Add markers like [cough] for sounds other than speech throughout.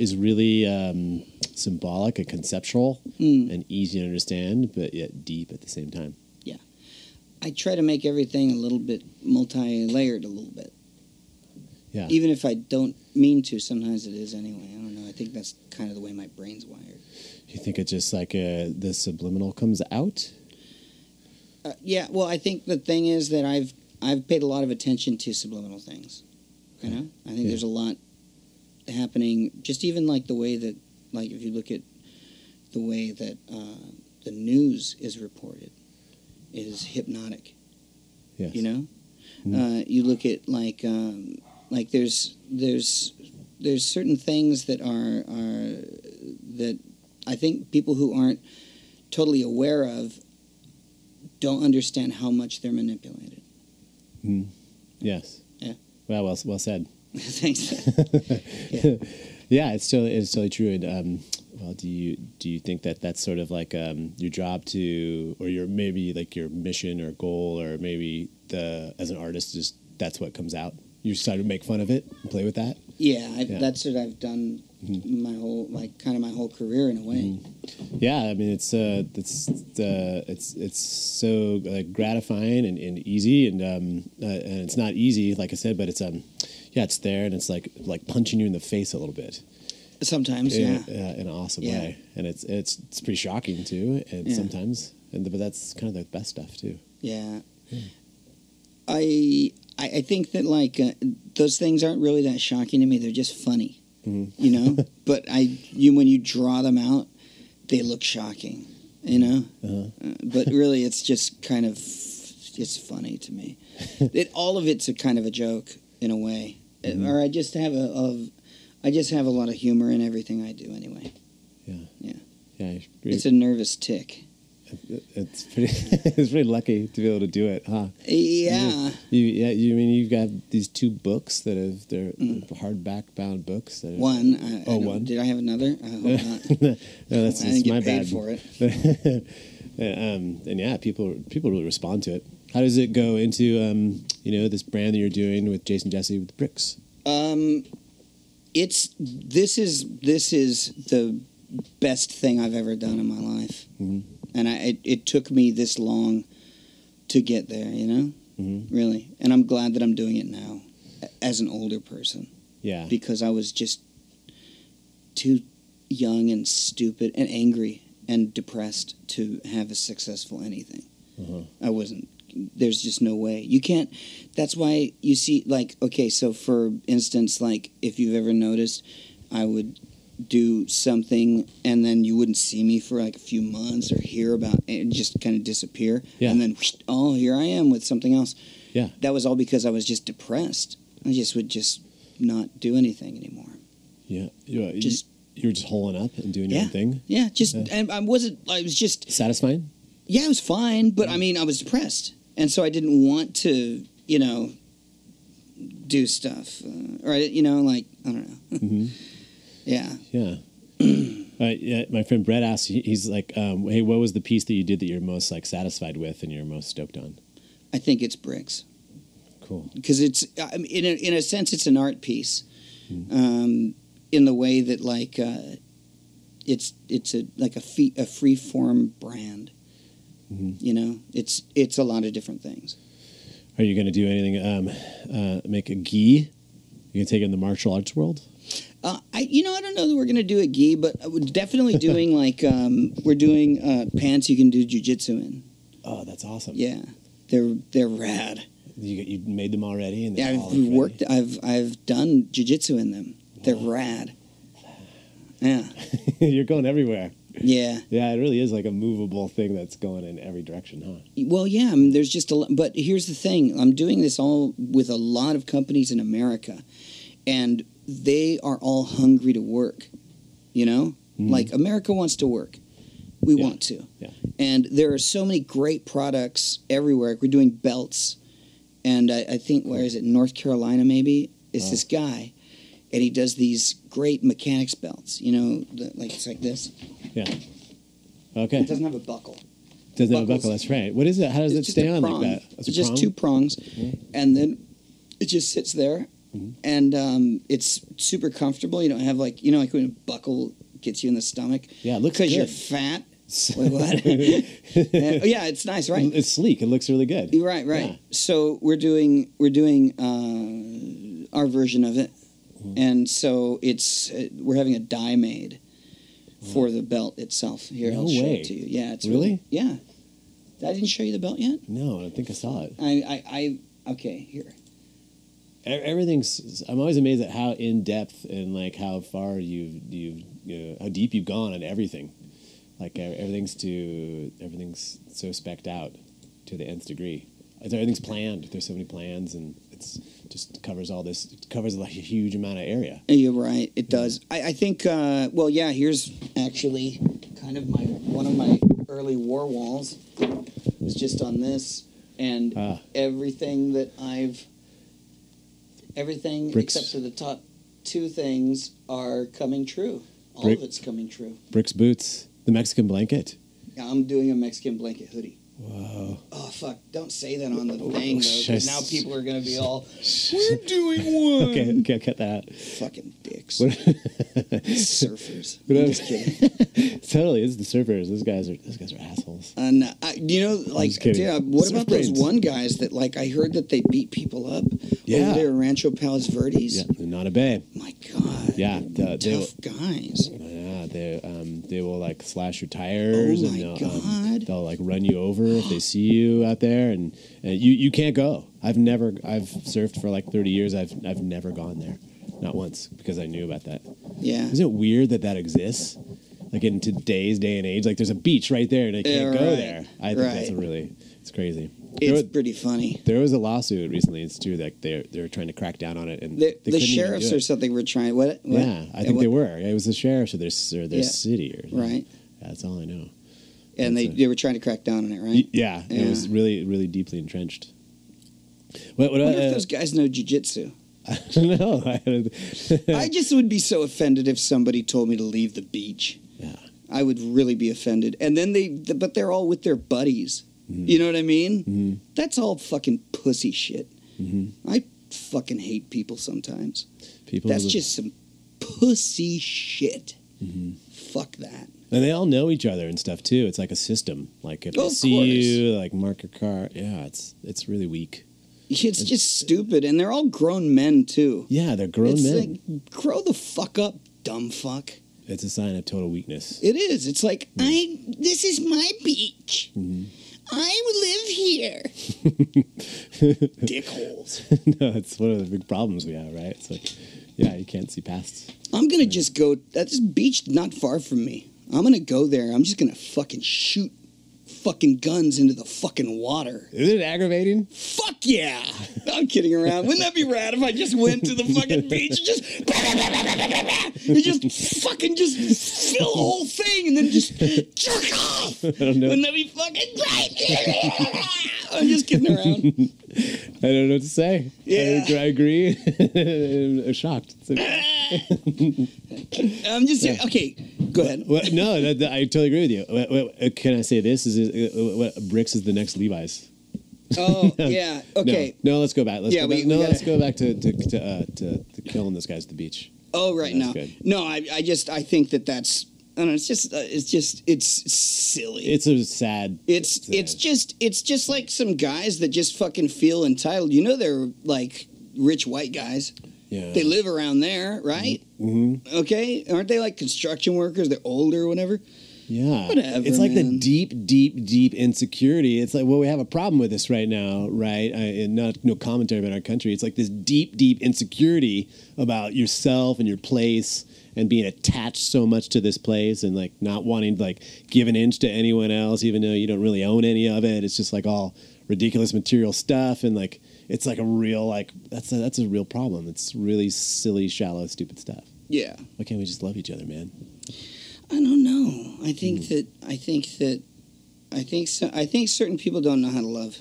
yeah, your art is really um, symbolic and conceptual Mm. and easy to understand, but yet deep at the same time. Yeah, I try to make everything a little bit multi-layered, a little bit. Yeah. Even if I don't mean to, sometimes it is anyway. I don't know. I think that's kind of the way my brain's wired. You think it's just like uh, the subliminal comes out? Uh, yeah. Well, I think the thing is that I've I've paid a lot of attention to subliminal things. You know, I think Yeah. there's a lot happening. Just even like the way that, like, if you look at the way that uh, the news is reported, is hypnotic. Yes. You know, Mm. uh, you look at like um, like there's there's there's certain things that are are that I think people who aren't totally aware of don't understand how much they're manipulated. Mm. Yes. Yeah. Well, well, well said. [laughs] Thanks. [laughs] yeah, it's totally it's totally true. And um, well, do you do you think that that's sort of like um, your job to, or your maybe like your mission or goal, or maybe the as an artist, just that's what comes out. You decide to make fun of it and play with that. Yeah, I, Yeah. that's what I've done Mhm. my whole like kind of my whole career in a way. Yeah, I mean it's uh, it's uh, it's it's so like gratifying and, and easy, and um, uh, and it's not easy, like I said, but it's um, yeah, it's there, and it's like like punching you in the face a little bit. Sometimes, yeah. in, uh, in an awesome Yeah. way, and it's it's it's pretty shocking too, and Yeah. sometimes, and but that's kind of the best stuff too. Yeah. Yeah. I, I think that like uh, those things aren't really that shocking to me. They're just funny, Mhm. you know. [laughs] but I you when you draw them out, they look shocking, you know. Uh-huh. Uh, but really, it's just kind of it's funny to me. [laughs] it all of it's a kind of a joke in a way, Mhm. or I just have a, a I just have a lot of humor in everything I do anyway. Yeah, Yeah. It's a nervous tic. it's pretty [laughs] it's pretty lucky to be able to do it, huh? Yeah. You yeah, you I mean you've got these two books that have they're Mm. hardback bound books that are, One. I, I Oh, don't- one? Did I have another? I hope not. [laughs] no, that's, I didn't get my paid bad. for it. [laughs] um, and yeah, people people really respond to it. How does it go into um, you know this brand that you're doing with Jason Jesse with the bricks? Um, it's this is this is the best thing I've ever done in my life, Mhm. and I it, it took me this long to get there. You know, Mhm. really, and I'm glad that I'm doing it now, as an older person, Yeah, because I was just too young and stupid and angry and depressed to have a successful anything. Uh-huh. I wasn't. There's just no way. You can't. That's why you see, like, okay, so for instance, like, if you've ever noticed, I would do something and then you wouldn't see me for like a few months or hear about it just kind of disappear. Yeah. And then, whoosh, oh, here I am with something else. Yeah. That was all because I was just depressed. I just would just not do anything anymore. yeah. You, Just, you, were just holing up and doing your own thing. yeah, just, Yeah. and I wasn't, I was just, Satisfying. yeah, it was fine, but I mean, I was depressed, and so I didn't want to, you know, do stuff, uh, or I, you know, like I don't know, [laughs] hmm yeah. Yeah. [clears throat] uh, yeah. My friend Brett asked. He's like, um, "Hey, what was the piece that you did that you're most like satisfied with and you're most stoked on?" I think it's bricks Cool. because it's, I mean, in a, in a sense, it's an art piece, Mm. um, in the way that like uh, it's it's a like a fee, a free form brand. Mhm. You know, it's it's a lot of different things. Are you going to do anything? Um, uh, make a gi? You gonna take it in the martial arts world? Uh, I, you know, I don't know that we're going to do a gi, but we're definitely [laughs] doing like um, we're doing uh, pants you can do jujitsu in. Oh, that's awesome. Yeah, they're they're rad. You you made them already, and Yeah, I've worked. I've I've done jujitsu in them. They're rad. Yeah, [laughs] You're going everywhere. Yeah. Yeah, it really is like a movable thing that's going in every direction, huh? Well, yeah. I mean, there's just a lot. But here's the thing: I'm doing this all with a lot of companies in America, and they are all hungry to work. You know, Mhm. like America wants to work. We Yeah. want to. Yeah. And there are so many great products everywhere. We're doing belts, and I, I think where is it? North Carolina, maybe. It's Oh. this guy, and he does these great mechanics belts. You know, the, like it's like this. Okay. It doesn't have a buckle. Doesn't have a buckle. That's right. What is it? How does It's it just stay a on prong. like that? That's It's just prong? two prongs, Yeah. and then it just sits there, Mhm. and um, it's super comfortable. You don't have like you know like when a buckle gets you in the stomach Yeah, it looks because you're good. fat. [laughs] Wait, what? Uh, [laughs] yeah, it's nice, right? It's sleek. It looks really good. You're Right, right. Yeah. So we're doing we're doing uh, our version of it, Mm-hmm. and so it's uh, we're having a die made for the belt itself. Here, No I'll show way. it to you. Yeah, it's Really? yeah. I didn't show you the belt yet. No, I don't think I saw it. I, I, I okay here. Everything's. I'm always amazed at how in depth and like how far you you you know, how deep you've gone on everything. Like everything's to everything's so specked out to the nth degree. Everything's planned. There's so many plans, and it's just covers all this. It covers like a huge amount of area. You're right. It does. I, I think. Uh, well, yeah. Here's actually kind of my one of my early war walls. was just on this, and Ah. everything that I've, everything Bricks. except for the top two things are coming true. All Brick- of it's coming true. Bricks boots, the Mexican blanket. I'm doing a Mexican blanket hoodie. Whoa! Oh fuck! Don't say that on the oh, thing though, because now people are gonna be all, [laughs] "We're doing [laughs] one." Okay, okay, cut that. Fucking What- surfers. [laughs] What I'm I'm- just kidding. [laughs] totally, it's the surfers. Those guys are those guys are assholes. And uh, I, you know, like, just kidding. yeah, what Surf about those one guys that, like, I heard that they beat people up Yeah. over there in Rancho Palos Verdes? Yeah, they're not a bay. My God. Yeah, the, they, Tough guys. yeah, they um, they will like slash your tires Oh and my they'll, God. Um, they'll like run you over if they [gasps] see you out there, and, and you you can't go. I've never I've surfed for like thirty years. I've I've never gone there, not once because I knew about that. Yeah. Isn't it weird that that exists? Like in today's day and age, like there's a beach right there and I can't Yeah, go right, there. I think that's a really it's crazy. It's was, pretty funny. there was a lawsuit recently. It's true that they're they're trying to crack down on it, and The, the sheriffs or something were trying. What? what? Yeah, I think what- they were. It was the sheriffs or their or their Yeah. city or Right. That's all I know. And they, a, they were trying to crack down on it, right? Yeah, it was really really deeply entrenched. What? What? I wonder uh, if those guys know jujitsu. I don't know. I just would be so offended if somebody told me to leave the beach. yeah. I would really be offended. And then they, but they're all with their buddies. Mm-hmm. You know what I mean? Mhm. That's all fucking pussy shit. Mhm. I fucking hate people sometimes. People. That's just some pussy shit. Mm-hmm. Fuck that. and they all know each other and stuff too. It's like a system. Like if Oh, of see course. you, like mark your car. Yeah, it's it's really weak. It's just stupid, and they're all grown men too. Yeah, they're grown it's men. like grow the fuck up, dumb fuck. it's a sign of total weakness. It is. It's like Hmm. I. This is my beach. Mm-hmm. I live here. [laughs] Dickholes. [laughs] no, it's one of the big problems we have, right? It's like, yeah, you can't see past. I'm gonna just go. That's beach not far from me. I'm gonna go there. I'm just gonna fucking shoot fucking guns into the fucking water. Isn't it aggravating? Fuck yeah! I'm kidding around. Wouldn't that be rad if I just went to the fucking [laughs] beach and just, [laughs] you just fucking just fill the whole thing and then just jerk off? [laughs] I don't know. Wouldn't that be fucking great? I'm just kidding around. I don't know what to say. Yeah. I, I agree. I'm shocked. It's [laughs] I'm just okay. Go ahead. What- no, I totally agree with you. Uh, can I say this? Is it, uh, what, Bricks is the next Levi's? Oh [laughs] yeah. Okay. No, no let's go back. Let's Yeah, go we- back. we no, gotta- let's go back to to to, uh, to to killing those guys at the beach. Oh right now. No, I I just I think that that's I don't know. It's just uh, it's just it's silly. It's a sad. It's sad. it's just it's just like some guys that just fucking feel entitled. You know they're like rich white guys. Yeah. They live around there, right? Mhm. Okay, aren't they like construction workers? They're older or whatever. Yeah, Whatever, It's like the deep, deep, deep insecurity. It's like well, we have a problem with this right now, right? I, and not no commentary about our country. It's like this deep, deep insecurity about yourself and your place, and being attached so much to this place, and like not wanting to like give an inch to anyone else, even though you don't really own any of it. It's just like all ridiculous material stuff, and like it's like a real like that's a, that's a real problem. It's really silly, shallow, stupid stuff. Yeah, Why can't we just love each other, man? I don't know. I think that I think that I think so. I think certain people don't know how to love.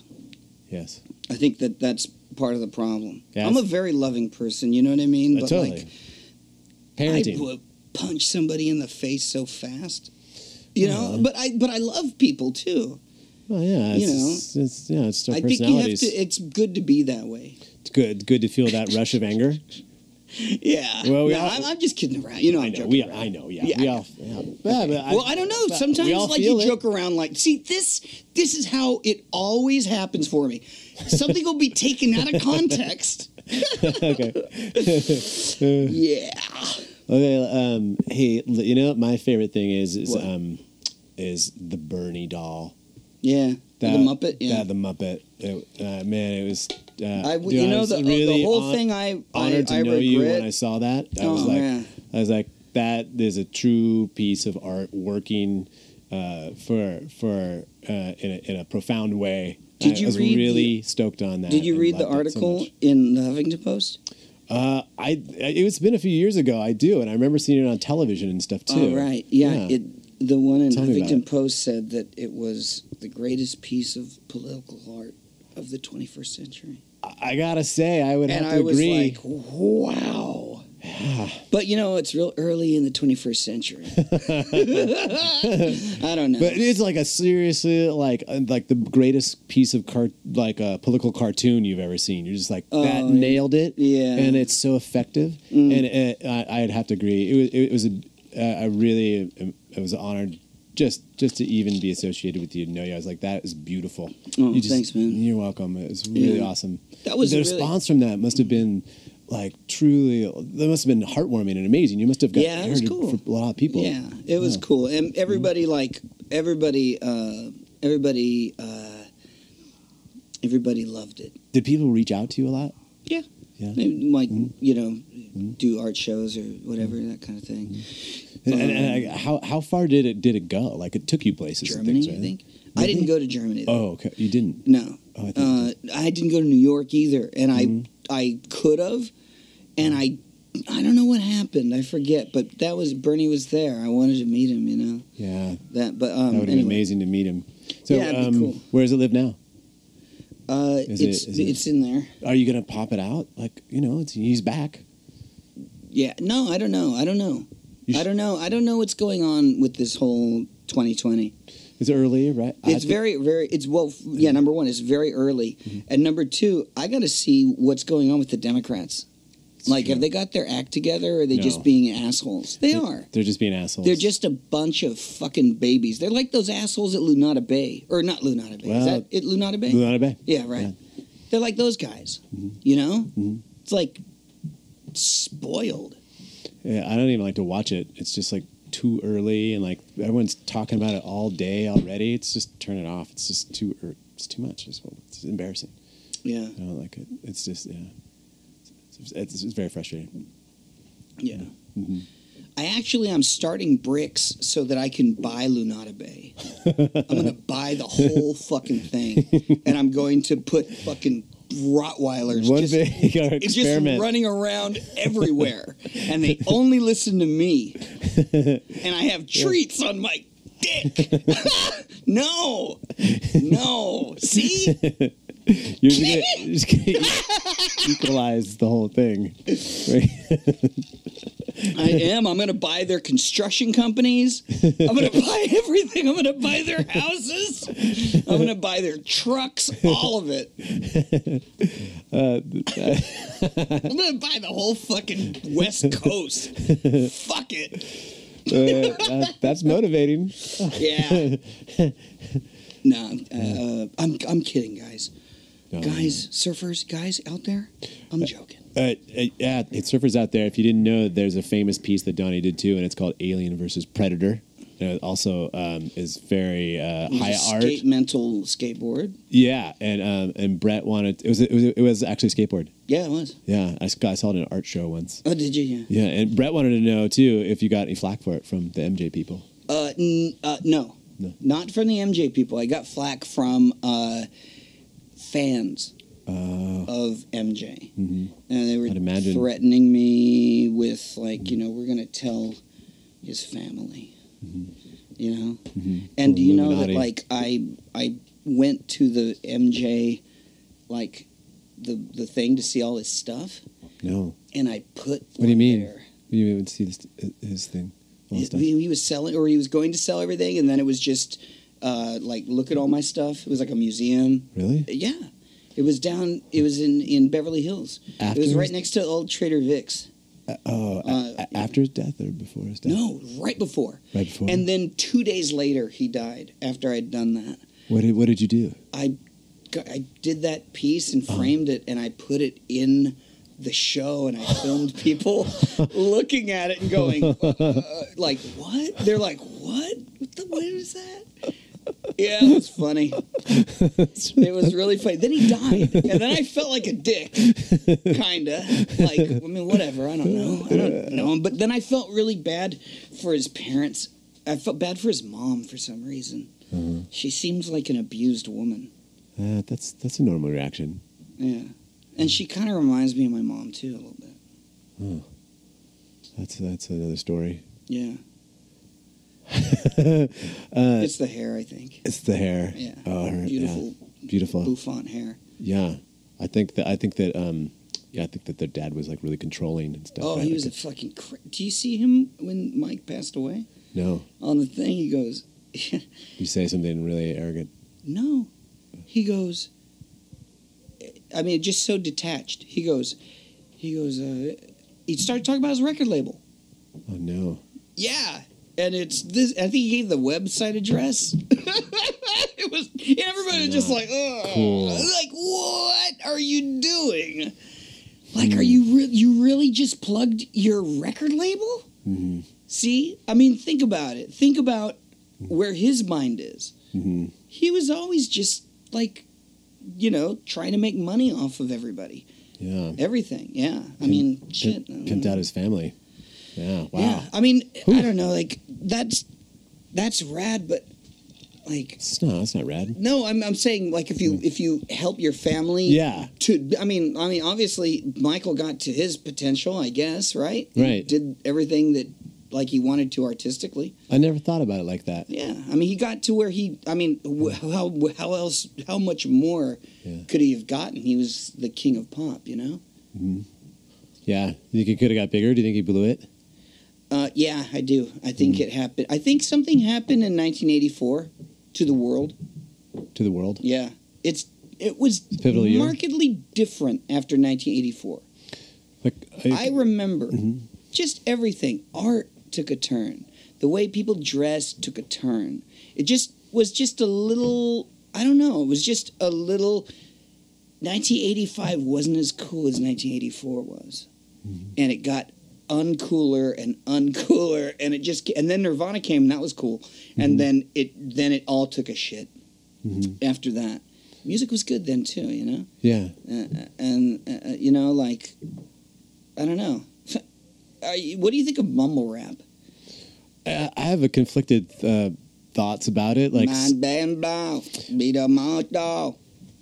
Yes. I think that that's part of the problem. Yes. I'm a very loving person. You know what I mean? Uh, totally. I Parenting. would punch somebody in the face so fast. You know, Uh-huh. but I but I love people too. Well, yeah, You it's, know, it's, it's yeah, it's I think you have to. It's good to be that way. It's good. Good to feel that rush of anger. [laughs] Yeah. Well, we No, all- I'm, I'm just kidding around. You know, I'm know. We. around. I know. Yeah. Yeah, we I all. Yeah. Yeah, well, I don't know. Sometimes, like you it. joke around, like, see, this, this is how it always happens for me. Something will be taken out of [laughs] context. okay. [laughs] Yeah. Okay. Um. Hey. You know, my favorite thing is is What? um, is the Bernie doll. Yeah. That, the Muppet. Yeah. That, the Muppet. It, uh, man, it was. Uh, I, dude, you I know was the, really the whole hon- thing. I honored I, to I know regret. you when I saw that. I was Oh, like, man. I was like, that is a true piece of art working uh, for for uh, in a in a profound way. Did I you was read the- really stoked on that. Did you read the it so article in the Huffington Post? Uh, I it's been a few years ago. I do, and I remember seeing it on television and stuff too. Oh, right. Yeah. It, the one in Tell me about Huffington. Post said that it was the greatest piece of political art of the 21st century. I, gotta say, I would and have to I was agree. like, wow. Yeah. [sighs] but you know, it's real early in the 21st century. [laughs] I don't know. But it is like a seriously like uh, like the greatest piece of car like a political cartoon you've ever seen. You're just like Oh, that yeah. nailed it, Yeah. and it's so effective. Mm. And it, I, I'd have to agree. It was it was a uh, I really I was honored just just to even be associated with you. To know you, I was like that is beautiful. Oh, You just- thanks, man. You're welcome. It was really Yeah. awesome. That was the really- response from that must have been. Like truly, that must have been heartwarming and amazing. You must have got Yeah, it was cool. for a lot of people. Yeah, it was Yeah. cool, and everybody like everybody, uh, everybody, uh, everybody loved it. Did people reach out to you a lot? Yeah, Yeah. They might Mhm. you know do art shows or whatever that kind of thing. And, and, Um, and I- how how far did it did it go? Like it took you places. and Germany, things, right? I think. I didn't go to Germany. Though. Oh, okay. You didn't. No, Oh, I uh, I didn't go to New York either, and. I I could have, and I I don't know what happened. I forget, but that was Bernie was there. I wanted to meet him. You know Yeah, that, but um, that would have anyway. been amazing to meet him. So, Yeah, um, cool. where does it live now? Uh, it- it's it- it's in there. Are you gonna pop it out? Like you know, it's, he's back. Yeah, no, I don't know. I don't know. You I don't know. I don't know what's going on with this whole 2020. It's early, right? It's very, very. It's well, yeah. Number one, it's very early, Mm-hmm. and number two, I got to see what's going on with the Democrats. Like, have they got their act together, or are they No. just being assholes? They are. They're just being assholes. They're just a bunch of fucking babies. They're like those assholes at Lunada Bay, or not Lunada Bay. Well, Is that it? Lunada Bay? Lunada Bay. Yeah, right. They're like those guys. You know, Mhm. it's like spoiled. Yeah, I don't even like to watch it. It's just like too early, and like everyone's talking about it all day already. It's just turn it off. It's just too. er, It's too much. It's, it's embarrassing. Yeah, I don't like it. It's just yeah. It's, it's, very frustrating. yeah. Mhm. I actually I'm starting bricks so that I can buy Lunada Bay. I'm gonna [laughs] buy the whole fucking thing, and I'm going to put fucking Rottweilers One just, big it's [laughs] [laughs] just running around everywhere, and they only listen to me. And I have treats on my dick. no, no. See, [laughs] You're just gonna, just gonna [laughs] equalize the whole thing. Right? [laughs] I am. I'm gonna buy their construction companies. I'm gonna buy everything. I'm gonna buy their houses. I'm gonna buy their trucks. All of it. Uh, I'm gonna buy the whole fucking West Coast. Fuck it. uh, that, that's motivating. Yeah. No, uh, I'm I'm kidding, guys. No, Guys, surfers, guys out there, I'm joking. Uh, uh, yeah, it's surfers out there. If you didn't know, there's a famous piece that Donny did too, and it's called Alien versus Predator. And it also um, is very uh, high It's a art. skate mental skateboard. Yeah, and um, and Brett wanted it was it was, it was actually a skateboard. Yeah, it was. Yeah, I, I saw it in an art show once. Oh, did you? Yeah. Yeah, and Brett wanted to know too if you got any flack for it from the MJ people. Uh, n- uh, no. No. Not from the MJ people. I got flack from uh, fans Uh, of MJ. mhm. And they were threatening me with, like, you know, we're going to tell his family. You know? Mhm. And do you know that, like, I I went to the MJ, like, the, the thing to see all his stuff, No, and I put. What do you mean? there. you even see this his thing. He, his he was selling, or he was going to sell everything, and then it was just uh, like, look at all my stuff. It was like a museum. Really? Yeah, It was down. It was in in Beverly Hills. After it was right next to old Trader Vic's. Uh, oh, Uh, after his death or before his death? No, right before. right before. And then two days later, he died. After I'd done that, what did what did you do? I got- I did that piece and Uh-huh. framed it, and I put it in the show, and I filmed [laughs] people looking at it and going, uh, like, what? They're like, what? What the? What is that? Yeah, it was funny. It was really funny. Then he died, and then I felt like a dick, kinda. Like, I mean, whatever. I don't know. I don't know him. But then I felt really bad for his parents. I felt bad for his mom for some reason. Uh-huh. She seems like an abused woman. Uh, that's that's a normal reaction. Yeah, and she kind of reminds me of my mom too a little bit. That's that's another story. Yeah, [laughs] uh, it's the hair, I think. it's the hair. Yeah, Oh, her, beautiful, Yeah. Beautiful. bouffant hair. Yeah. I think that I think that um yeah I think that their dad was like really controlling and stuff. Oh, right? he was a fucking. Cra- Do you see him when Mike passed away? no. On the thing, he goes, [laughs] You say something really arrogant. No. He goes, I mean, just so detached. He goes, he goes, uh, he started talking about his record label. Oh no. Yeah. And it's this, I think he gave the website address. [laughs] it was, and everybody was just like, Ugh. Cool. like, what are you doing? Like, are you, re- you really just plugged your record label? hmm See? I mean, think about it. Think about where his mind is. hmm he was always just like you know trying to make money off of everybody Yeah. everything yeah i mean shit pimped out his family. Yeah. Wow. yeah i mean i don't know like that's that's rad but like It's not. It's not rad. no i'm, I'm saying like if you hmm. if you help your family Yeah. to i mean i mean obviously michael got to his potential i guess right He Right. did everything that like he wanted to artistically I never thought about it like that. Yeah, I mean, he got to where he. I mean, hmm. wh- how how else? How much more Yeah. could he have gotten? He was the king of pop, you know. Mm-hmm. Yeah. You think he could have got bigger? Do you think he blew it? Uh, yeah, I do. I think Mm. it happened. I think something happened in 1984 to the world. To the world? Yeah, it's it was pivotal year? markedly different after 1984. Like I remember Mhm. just everything. Art took a turn. The way people dressed took a turn. It just was just a little. I don't know. It was just a little. 1985 wasn't as cool as 1984 was, and it got uncooler and uncooler, and it just and then Nirvana came, and that was cool, and then it then it all took a shit Mhm. after that. Music was good then too, you know Yeah. uh, and uh, you know, like I don't know. [laughs] What do you think of mumble rap? I, I have a conflicted uh, thoughts about it. Like Man, bam, bow, beat a dog.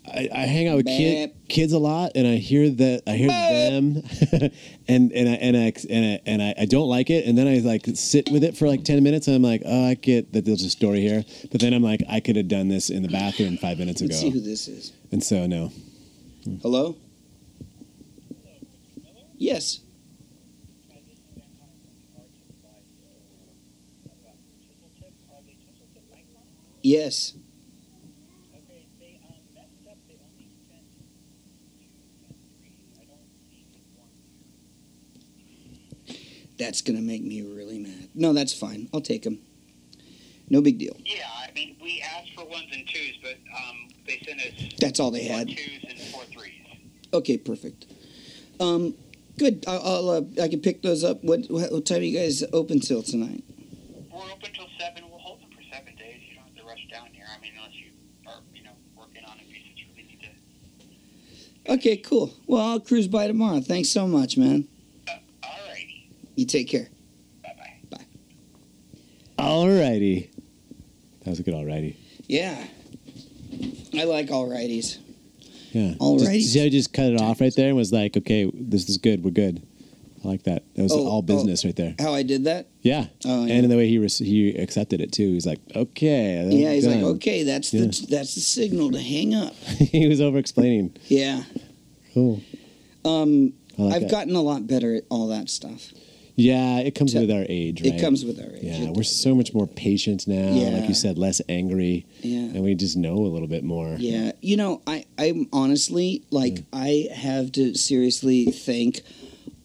I, I hang out with kid, kids a lot, and I hear that I hear them, [laughs] and and I and I and I, and I, I don't like it, and then I like sit with it for like ten minutes, and I'm like, oh, I get that there's a story here, but then I'm like, I could have done this in the bathroom five minutes Let's see ago, who this is. and so no, Hello. Yes. Yes. That's gonna make me really mad. No, that's fine. I'll take them. No big deal. Yeah, I mean, we asked for ones and twos, but um, they sent us That's all they four had. twos and four threes. Okay, perfect. Um, good. I'll, I'll uh, I can pick those up. What what time are you guys open till tonight? We're open till seven. We'll hold them for seven days. You don't have to rush down here. I mean, unless you are, you know, working on a piece that you really need to. Okay, cool. Well, I'll cruise by tomorrow. Thanks so much, man. You take care. Bye bye. Bye. Alrighty, that was a good alrighty, Yeah. I like all righties. yeah, Alrighty. Just, see how I just cut it off right there and was like, okay, this is good, we're good. I like that. That was Oh, all business right there. How I did that? Yeah. Oh, yeah. And in the way he res- he accepted it too. He's like, okay. Yeah, he's like, okay, that's the that's the signal to hang up. [laughs] he was over explaining. Yeah. Cool. Um, like I've that. gotten a lot better at all that stuff. Yeah, it comes So- with our age, right? It comes with our age. Yeah, It we're does. so much more patient now. Yeah. Like you said, less angry, Yeah. and we just know a little bit more. Yeah, you know, I I'm honestly like I have to seriously thank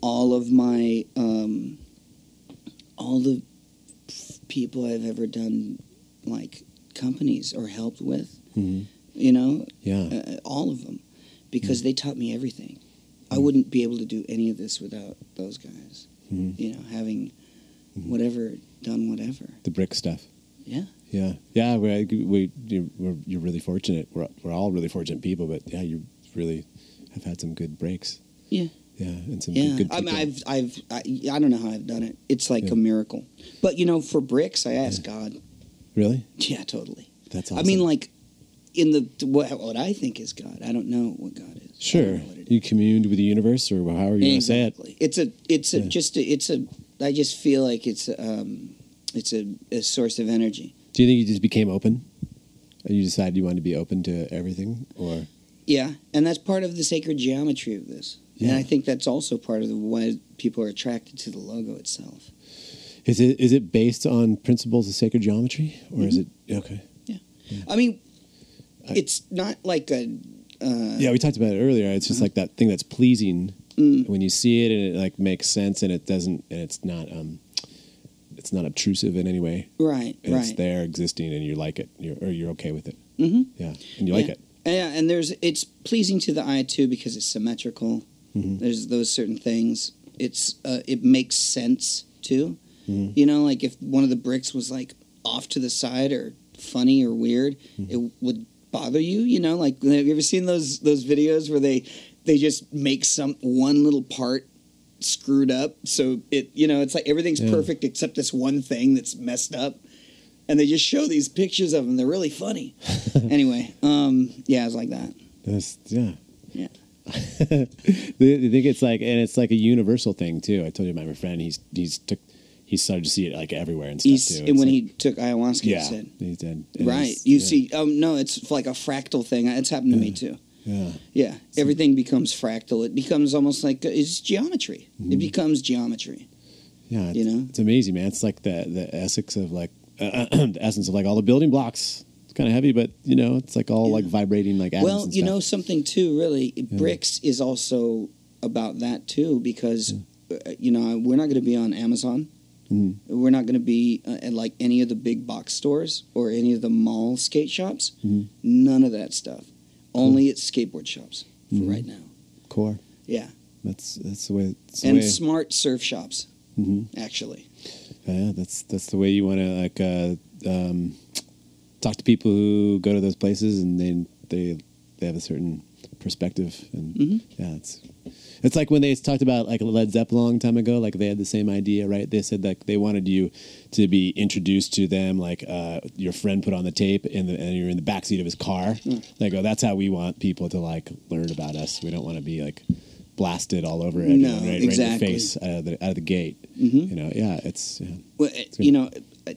all of my um all the people I've ever done like companies or helped with, Mhm. you know, Yeah, uh, all of them because they taught me everything. I wouldn't be able to do any of this without those guys. Mhm. You know, having Mhm. whatever done whatever. the brick stuff. Yeah. Yeah, yeah. We, we you- we're, you're really fortunate. We're we're all really fortunate people, but yeah, you really have had some good breaks. Yeah. Yeah, and some Yeah, good, good I mean, I've, I've, I, I don't know how I've done it. It's like Yeah. a miracle. But you know, for bricks, I ask God. really? Yeah, totally. That's I mean, like in the what, what I think is God. I don't know what God is. Sure. Don't know what it You communed with the universe, or however you want to say it. Exactly. It's a, it's a, Yeah. just a, it's a. I just feel like it's, um, it's a, a source of energy. Do you think you just became open? Or you decided you wanted to be open to everything, or Yeah, and that's part of the sacred geometry of this. And Yeah. I think that's also part of the why people are attracted to the logo itself. is it is it based on principles of sacred geometry, or is it okay? Yeah. okay? I mean, I- it's not like a. Uh, Yeah, we talked about it earlier. It's just like that thing that's pleasing Mm. when you see it and it like makes sense and it doesn't and it's not um it's not obtrusive in any way. Right, And It's there existing and you like it. You're, or you're okay with it. Mm-hmm. Yeah. And you like Yeah. it. Yeah, and there's it's pleasing to the eye too because it's symmetrical. Mhm. There's those certain things. It's uh, it makes sense too. Mhm. You know, like if one of the bricks was like off to the side or funny or weird, Mm-hmm. it would bother you. You know, like have you ever seen those those videos where they they just make some one little part screwed up so it you know it's like everything's Yeah. perfect except this one thing that's messed up and they just show these pictures of them they're really funny [laughs] anyway um yeah it's like that That's, yeah. Yeah. [laughs] I think it's like, and it's like a universal thing too. I told you about my friend. He's he's took he started to see it like everywhere and stuff He's, too. and It's when like- he took ayahuasca yeah, he said he's dead. And right you yeah, see um no it's like a fractal thing it's happened to me too yeah, yeah everything becomes fractal it becomes almost like it's geometry Mm-hmm. it becomes geometry yeah. You know? it's amazing, man. It's like the the essence of like [clears throat] the essence of like all the building blocks. It's kind of heavy, but you know, it's like all Yeah. like vibrating like atoms. well and you know something too really bricks is also about that too because uh, you know we're not going to be on amazon Mhm. we're not going to be uh, at like any of the big box stores or any of the mall skate shops Mhm. none of that stuff only at skateboard shops for Mhm. right now core. yeah That's that's the way. That's the and way, smart surf shops Mhm. actually Yeah, that's that's the way you want to like uh, um, talk to people who go to those places and they they they have a certain perspective and Mhm. yeah, it's it's like when they talked about like Led Zeppelin a long time ago. Like they had the same idea, right? They said that they wanted you to be introduced to them, like uh, your friend put on the tape, and, the, and you're in the backseat of his car. They go, "That's how we want people to like learn about us. We don't want to be like." blasted all over everyone, No, right, right in exactly. your face out of the, out of the gate. Mhm. You know, yeah, it's yeah. Well, uh, good. you know, uh,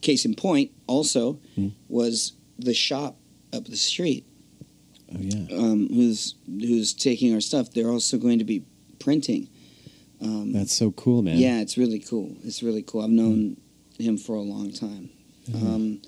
case in point, also Hmm. was the shop up the street oh yeah. um, who's who's taking our stuff. They're also going to be printing. Um, That's so cool, man. yeah, it's really cool. It's really cool. I've known him for a long time. Um,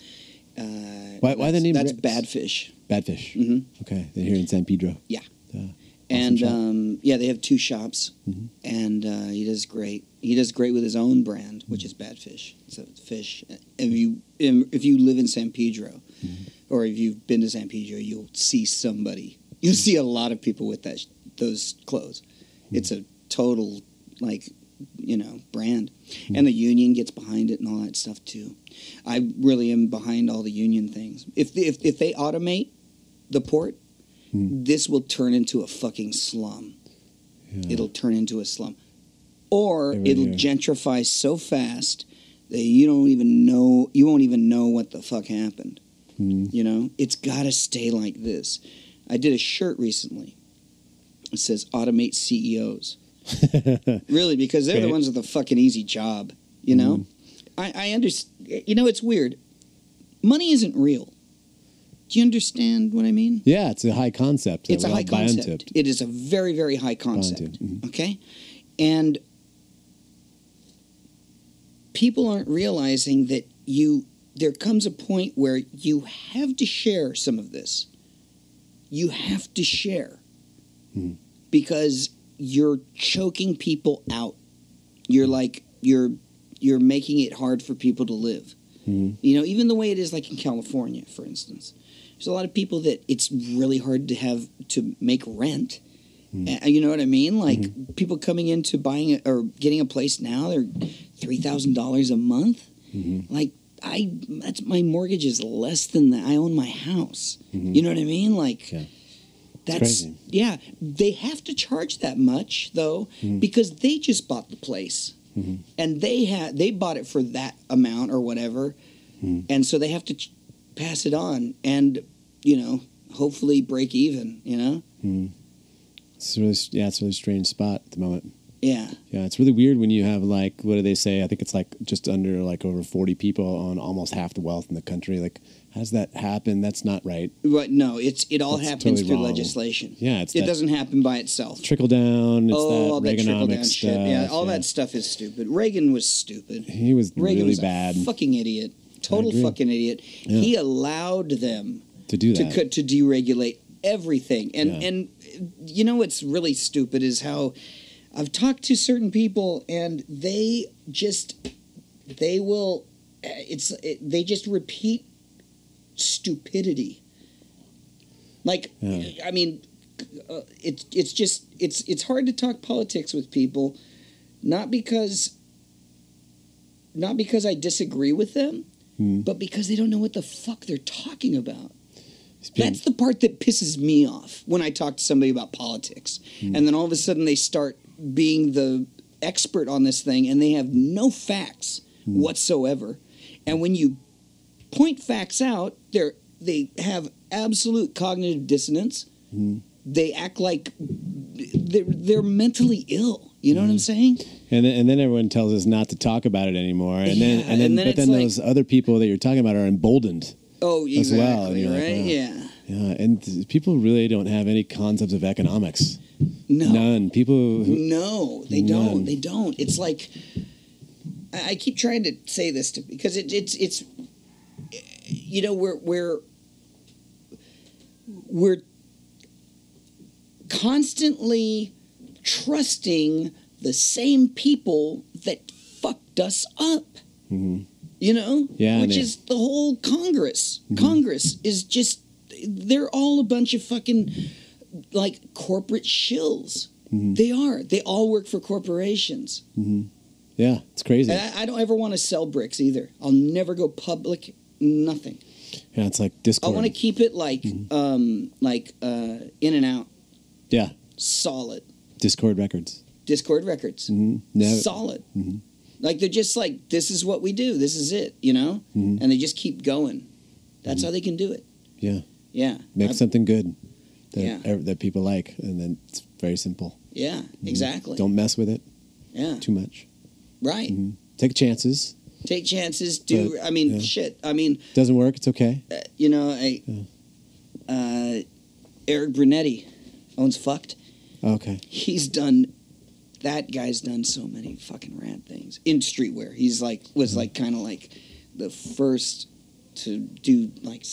uh, Mm-hmm. Why- why the name That's Bricks? Badfish. Badfish. hmm Okay, they're here in San Pedro. Yeah. Yeah. and um, yeah, they have two shops, Mhm. and uh, he does great. He does great with his own brand, which is Badfish. It's a fish. If you if you live in San Pedro, Mm-hmm. Or if you've been to San Pedro, you'll see somebody. You'll see a lot of people with that those clothes. Mm-hmm. It's a total like you know brand, Mm-hmm. and the union gets behind it and all that stuff too. I really am behind all the union things. If if if they automate the port, Hmm. this will turn into a fucking slum. Yeah. It'll turn into a slum, or Every it'll year. gentrify so fast that you don't even know. You won't even know what the fuck happened. Mhm. You know, it's got to stay like this. I did a shirt recently. It says "Automate CEOs." [laughs] really, because they're the ones with the fucking easy job. You know, Mm-hmm. I, I understand. You know, it's weird. Money isn't real. Do you understand what I mean? yeah, it's a high concept. It's a high concept. it. It is a very, very high concept. Mhm. Okay, and people aren't realizing that you there comes a point where you have to share some of this. You have to share Hmm. because you're choking people out. You're like you're you're making it hard for people to live. Mhm. You know, even the way it is like in California, for instance. There's a lot of people that it's really hard to have to make rent. Mm. Uh, You know what I mean? Like people coming into buying a, or getting a place now, they're three thousand dollars a month. Mhm. Like I, that's my mortgage is less than that. I own my house. Mhm. You know what I mean? Like Yeah. that's crazy. yeah. They have to charge that much though Mhm. because they just bought the place Mhm. and they had they bought it for that amount or whatever, Mhm. and so they have to ch- pass it on and you know hopefully break even. You know, Mhm. It's really yeah, it's a really strange spot at the moment. Yeah, Yeah, it's really weird when you have like what do they say? I think it's like just under like over forty people on almost half the wealth in the country. Like, how does that happen? That's not right. but no, it's it all That's happens totally through wrong. legislation. Yeah, it's It that doesn't happen by itself. trickle down. It's oh, all that that trickle down stuff. shit. Yeah, all yeah. that stuff is stupid. Reagan was stupid. He was Reagan really was bad a fucking idiot. Total fucking idiot. Yeah. He allowed them to do to that. cut to deregulate everything. And Yeah. and you know what's really stupid is how I've talked to certain people and they just they will it's it, they just repeat stupidity. Like Yeah. I mean uh, it's it's just it's it's hard to talk politics with people not because not because I disagree with them Hmm. but because they don't know what the fuck they're talking about. Being- That's the part that pisses me off when I talk to somebody about politics. Hmm. And then all of a sudden they start being the expert on this thing and they have no facts Hmm. whatsoever. And when you point facts out, they're they have absolute cognitive dissonance. Hmm. They act like they're, they're mentally ill. You know what Hmm. I'm saying? and then, and then everyone tells us not to talk about it anymore. And then Yeah, and then, and then but then like- those other people that you're talking about are emboldened. Oh, As well, exactly. and you're like, right? Yeah. Yeah, and people really don't have any concepts of economics. No. None. People who No, they None. don't. They don't. It's like I I keep trying to say this to because it, it's it's you know we're we're we're constantly trusting the same people that fucked us up. Mhm. You know, Yeah, which is the whole Congress. Mm-hmm. Congress is just they're all a bunch of fucking like corporate shills. Mm-hmm. They are. They all work for corporations. Yeah, it's crazy. I, I don't ever want to sell bricks either. I'll never go public. Nothing. yeah, it's like Dischord. I want to keep it like Mm-hmm. um like uh in and out, yeah, solid. Dischord records. Dischord records, hmm No, solid. Mhm. Like they're just like this is what we do. This is it. You know, Mhm. and they just keep going. That's how they can do it. Yeah. Yeah. make I- something good that Yeah. ev- that people like, and then it's very simple. Yeah. Exactly. Mm-hmm. Don't mess with it Yeah. too much. Right. Mhm. Take chances. Take chances. Do. But, I mean, yeah. shit. I mean, Doesn't work. It's okay. uh, you know, I, uh, Eric Brunetti owns FUCT. Okay. He's done. That guy's done so many fucking rad things in streetwear. He's like was like kind of like the first to do like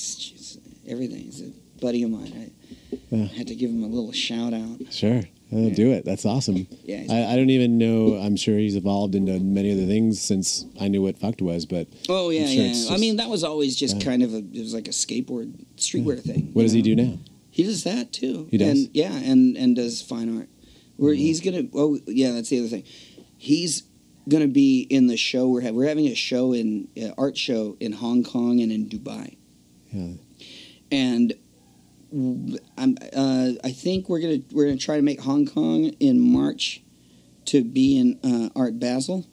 everything. Buddy of mine. I Yeah. had to give him a little shout out. Sure. Do it. That's awesome. Yeah, I, I don't even know. I'm sure he's evolved into many other things since I knew what FUCT was. But Oh yeah, sure yeah. it's I mean, that was always just Yeah. kind of a. It was like a skateboard streetwear thing. what does he do now? He does that too. He does? And, yeah, and and does fine art. Where he's gonna. Oh yeah, that's the other thing. He's gonna be in the show. We're ha- we're having a show in uh, art show in Hong Kong and in Dubai, Yeah. and I'm. Uh, I think we're gonna we're gonna try to make Hong Kong in March to be in uh, Art Basel.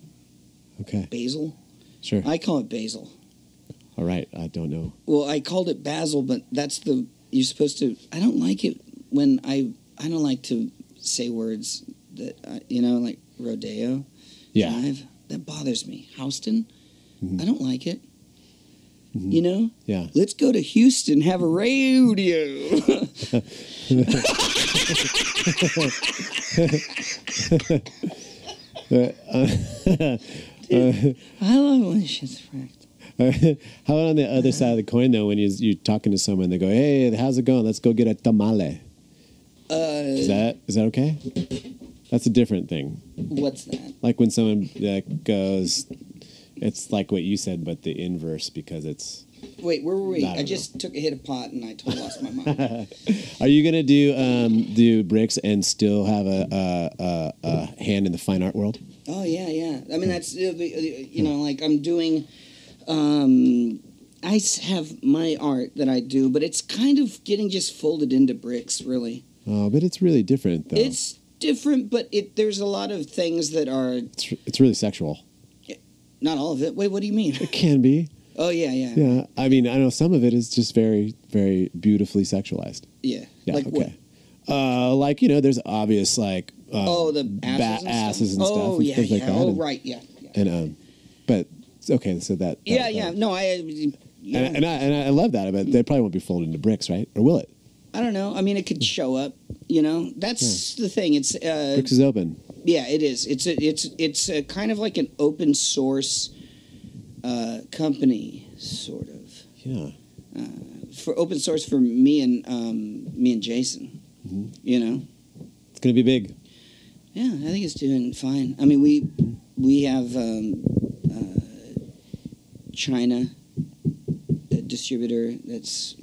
Okay. Basil. Sure. I call it Basil. All right. I don't know. Well, I called it basil, but that's the you're supposed to. I don't like it when I I don't like to say words that I, you know like rodeo. Yeah. Drive. That bothers me. Houston. Mhm. I don't like it. Mhm. You know, Yeah. let's go to Houston, have a rodeo. Uh, [laughs] I love when shit's fractal. How about on the other side of the coin though? When you you're talking to someone, they go, "Hey, how's it going? Let's go get a tamale." Uh, Is that is that okay? That's a different thing. what's that? Like when someone uh, goes, it's like what you said, but the inverse because it's. Wait, where were we? I I, just took a hit of pot and I totally lost my mind. [laughs] Are you gonna do um, do bricks and still have a, a, a, a hand in the fine art world? Oh yeah, yeah. I mean, that's uh, uh, you know, like I'm doing. Um, I have my art that I do, but it's kind of getting just folded into bricks. Really, Oh, but it's really different though. it's different, but it there's a lot of things that are it's, it's really sexual. Not all of it. Wait, what do you mean? It can be. [laughs] Oh yeah, yeah, Yeah, I mean, I know some of it is just very, very beautifully sexualized. yeah. Yeah, like what? okay. Uh, like you know, there's obvious like um, Oh, the asses, and, asses stuff? and stuff Oh and yeah, things yeah. like that. oh and, right, yeah. yeah. and um, but okay, so that, that Yeah, that- yeah. No, I. Yeah. And, and I and I love that, but they probably won't be folded into bricks, right? Or will it? I don't know. I mean, it could show up. You know, that's the thing. It's uh, Bricks is open. Yeah, it is. It's a, it's it's a kind of like an open source uh, company, sort of Yeah. for open source for me and um, me and Jason. Mhm. You know, It's gonna be big. yeah, I think it's doing fine. I mean, we we have um, uh, China distributor that's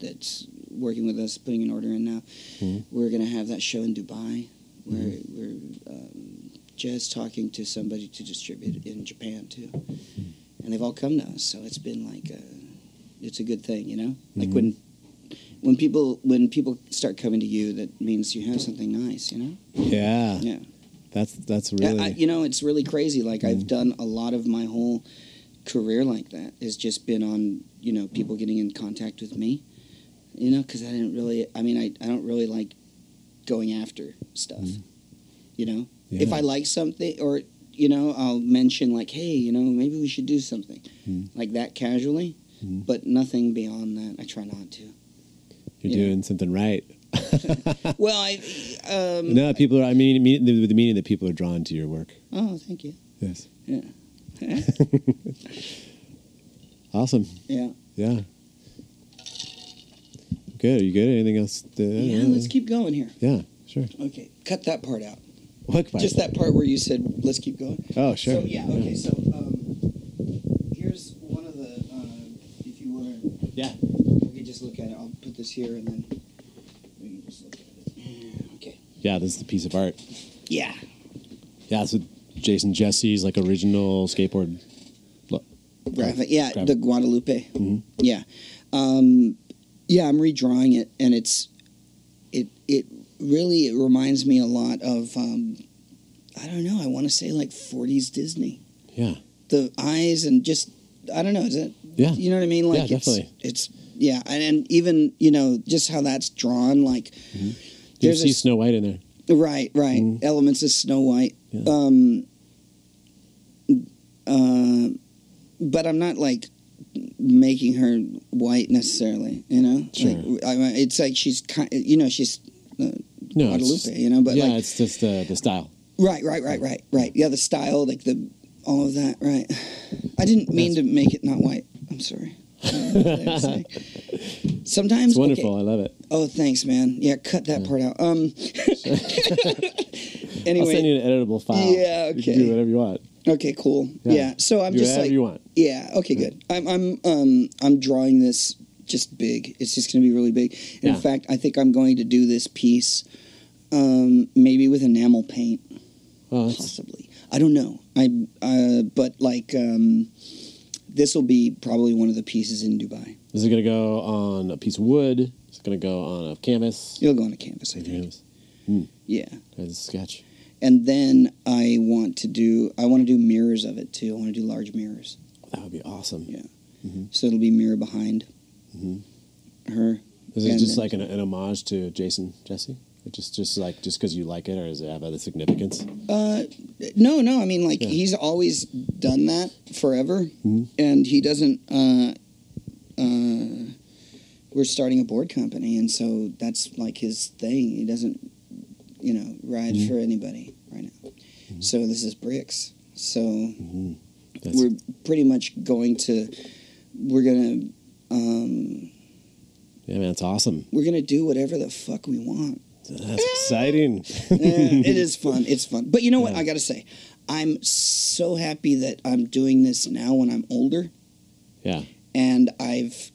that's working with us, putting an order in now. Mhm. We're gonna have that show in Dubai. We're we're um, just talking to somebody to distribute in Japan too, and they've all come to us. So it's been like a, it's a good thing, you know. Like Mhm. when when people when people start coming to you, that means you have something nice, you know. Yeah. Yeah. That's that's really. I, you know, it's really crazy. Like Mm. I've done a lot of my whole career like that. Has just been on you know people getting in contact with me. You know, because I didn't really. I mean, I I don't really like going after stuff. Mm. You know, yeah. if I like something or you know, I'll mention like, hey, you know, maybe we should do something Mm. like that casually, Mm. but nothing beyond that. I try not to. you're doing something right. [laughs] Well, I. Um, no, people are. I mean, mean the, the meaning that people are drawn to your work. Oh, thank you. Yes. Yeah. [laughs] Awesome. Yeah. Yeah. Good. Are you good? Anything else? To, Yeah. Let's keep going here. Yeah. Sure. Okay, cut that part out. What part? Just that part where you said, "Let's keep going." Oh, sure. So yeah, okay. So um, here's one of the. Uh, if you want to, Yeah. we can just look at it. I'll put this here, and then we can just look at it. Okay. Yeah. This is the piece of art. Yeah. Yeah. So Jason Jesse's like original skateboard. Look. Graphic. Yeah, Graphic. the Guadalupe. Mhm. Yeah. Um, yeah, I'm redrawing it, and it's it it really it reminds me a lot of um, I don't know. I want to say like 40s Disney. Yeah. The eyes and just I don't know. Is it? Yeah. You know what I mean? Like Yeah, it's, definitely. It's yeah, and, and even you know just how that's drawn. Like Do you see a- Snow White in there? right, right. Mhm. Elements of Snow White. Yeah. Um. Uh, but I'm not like making her white necessarily. You know, Sure. Like, I, it's like she's kind. You know, she's uh, No. Guadalupe. Just, you know, but yeah, like it's just the the style. right, right, right, right, right. Yeah, the style, like the all of that. Right. I didn't mean to make it not white. I'm sorry. [laughs] I don't know what I was saying. Sometimes It's wonderful. okay. I love it. Oh, thanks, man. Yeah, cut that part out. Um. [laughs] [laughs] anyway, I'll send you an editable file. Yeah, You can okay. do whatever you want. Okay, cool. Yeah. Yeah. So I'm do just whatever like, you want. yeah. Okay, good. I'm I'm um I'm drawing this just big. It's just going to be really big. And Yeah. In fact, I think I'm going to do this piece, um, maybe with enamel paint, Oh, that's, possibly. I don't know. I uh, but like um, this will be probably one of the pieces in Dubai. is it going to go on a piece of wood? Is it going to go on a canvas? It'll go on a canvas, I think. Canvas. Yeah. As a sketch. And then I want to do I want to do mirrors of it too. I want to do large mirrors. That would be awesome. Yeah. Mhm. So it'll be mirror behind Mhm. her. Is it just like an, an homage to Jason Jesse? Or just just like just because you like it, or does it have other significance? Uh, no, no. I mean, like Yeah. he's always done that forever, Mhm. and he doesn't. Uh, uh, we're starting a board company, and so that's like his thing. He doesn't, you know, ride Mhm. for anybody right now. So this is bricks. So That's, we're pretty much going to we're gonna um, yeah, man, it's awesome. we're gonna do whatever the fuck we want. That's exciting. [laughs] Yeah, it is fun. [laughs] It's fun. But you know what? Yeah. I gotta say, I'm so happy that I'm doing this now when I'm older, Yeah. and I've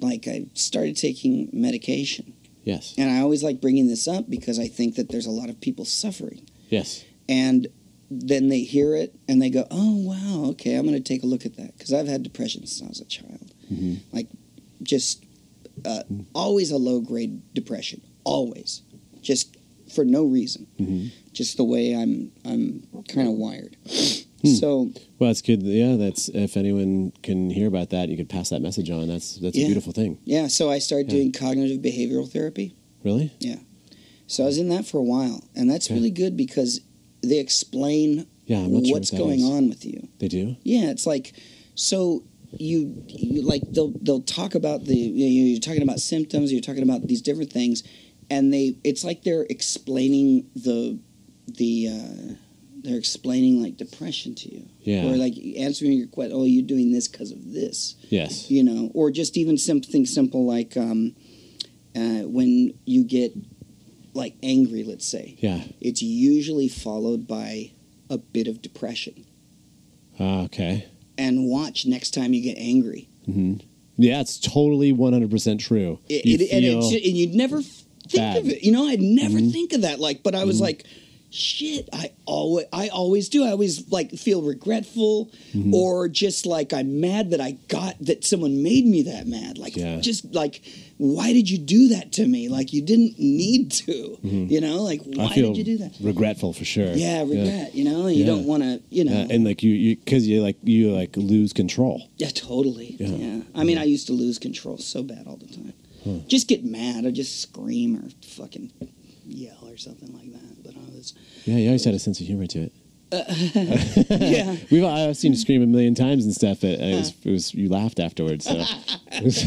like I started taking medication, Yes. and I always like bringing this up because I think that there's a lot of people suffering, Yes. and then they hear it and they go, "Oh wow, okay, I'm gonna take a look at that," because I've had depression since I was a child, hmm like just uh, always a low grade depression, always, just for no reason. hmm just the way I'm I'm kind of wired. Hmm. So Well, it's good. Yeah, that's if anyone can hear about that, you could pass that message on. That's that's a beautiful thing. yeah, so I started Yeah. doing cognitive behavioral therapy. Really? So I was in that for a while, and that's Okay. really good because they explain Yeah, what's what going is. on with you. They do. Yeah, it's like so you, you like they'll they'll talk about the you know, you're talking about symptoms, you're talking about these different things, and they it's like they're explaining the the uh, they're explaining like depression to you, Yeah. or like answering your question. Oh, you're doing this because of this. yes. you know, or just even something simple like um, uh, when you get like angry, let's say, Yeah. it's usually followed by a bit of depression. Ah, okay. And watch next time you get angry. Mm-hmm. Yeah, it's totally 100% true. It, You it, and, and you'd never think bad. of it. You know, I'd never Mhm. think of that. Like, but I was Mhm. like, shit. I always, I always do. I always like feel regretful, Mhm. or just like I'm mad that I got that someone made me that mad. Like, Yeah. just like, why did you do that to me? Like, you didn't need to. Mhm. You know, like, why did you do that? regretful for sure. Yeah, regret. You know, you Yeah. don't want to. You know, Yeah, and like you, you, because you like you like lose control. Yeah, totally. Yeah. Yeah. I mean, I used to lose control so bad all the time. Huh. Just get mad or just scream or fucking yell or something like that. Was, Yeah, you always had a sense of humor to it. [laughs] yeah. [laughs] We've I've seen you scream a million times and stuff. It, it, was, it was you laughed afterwards. So. [laughs]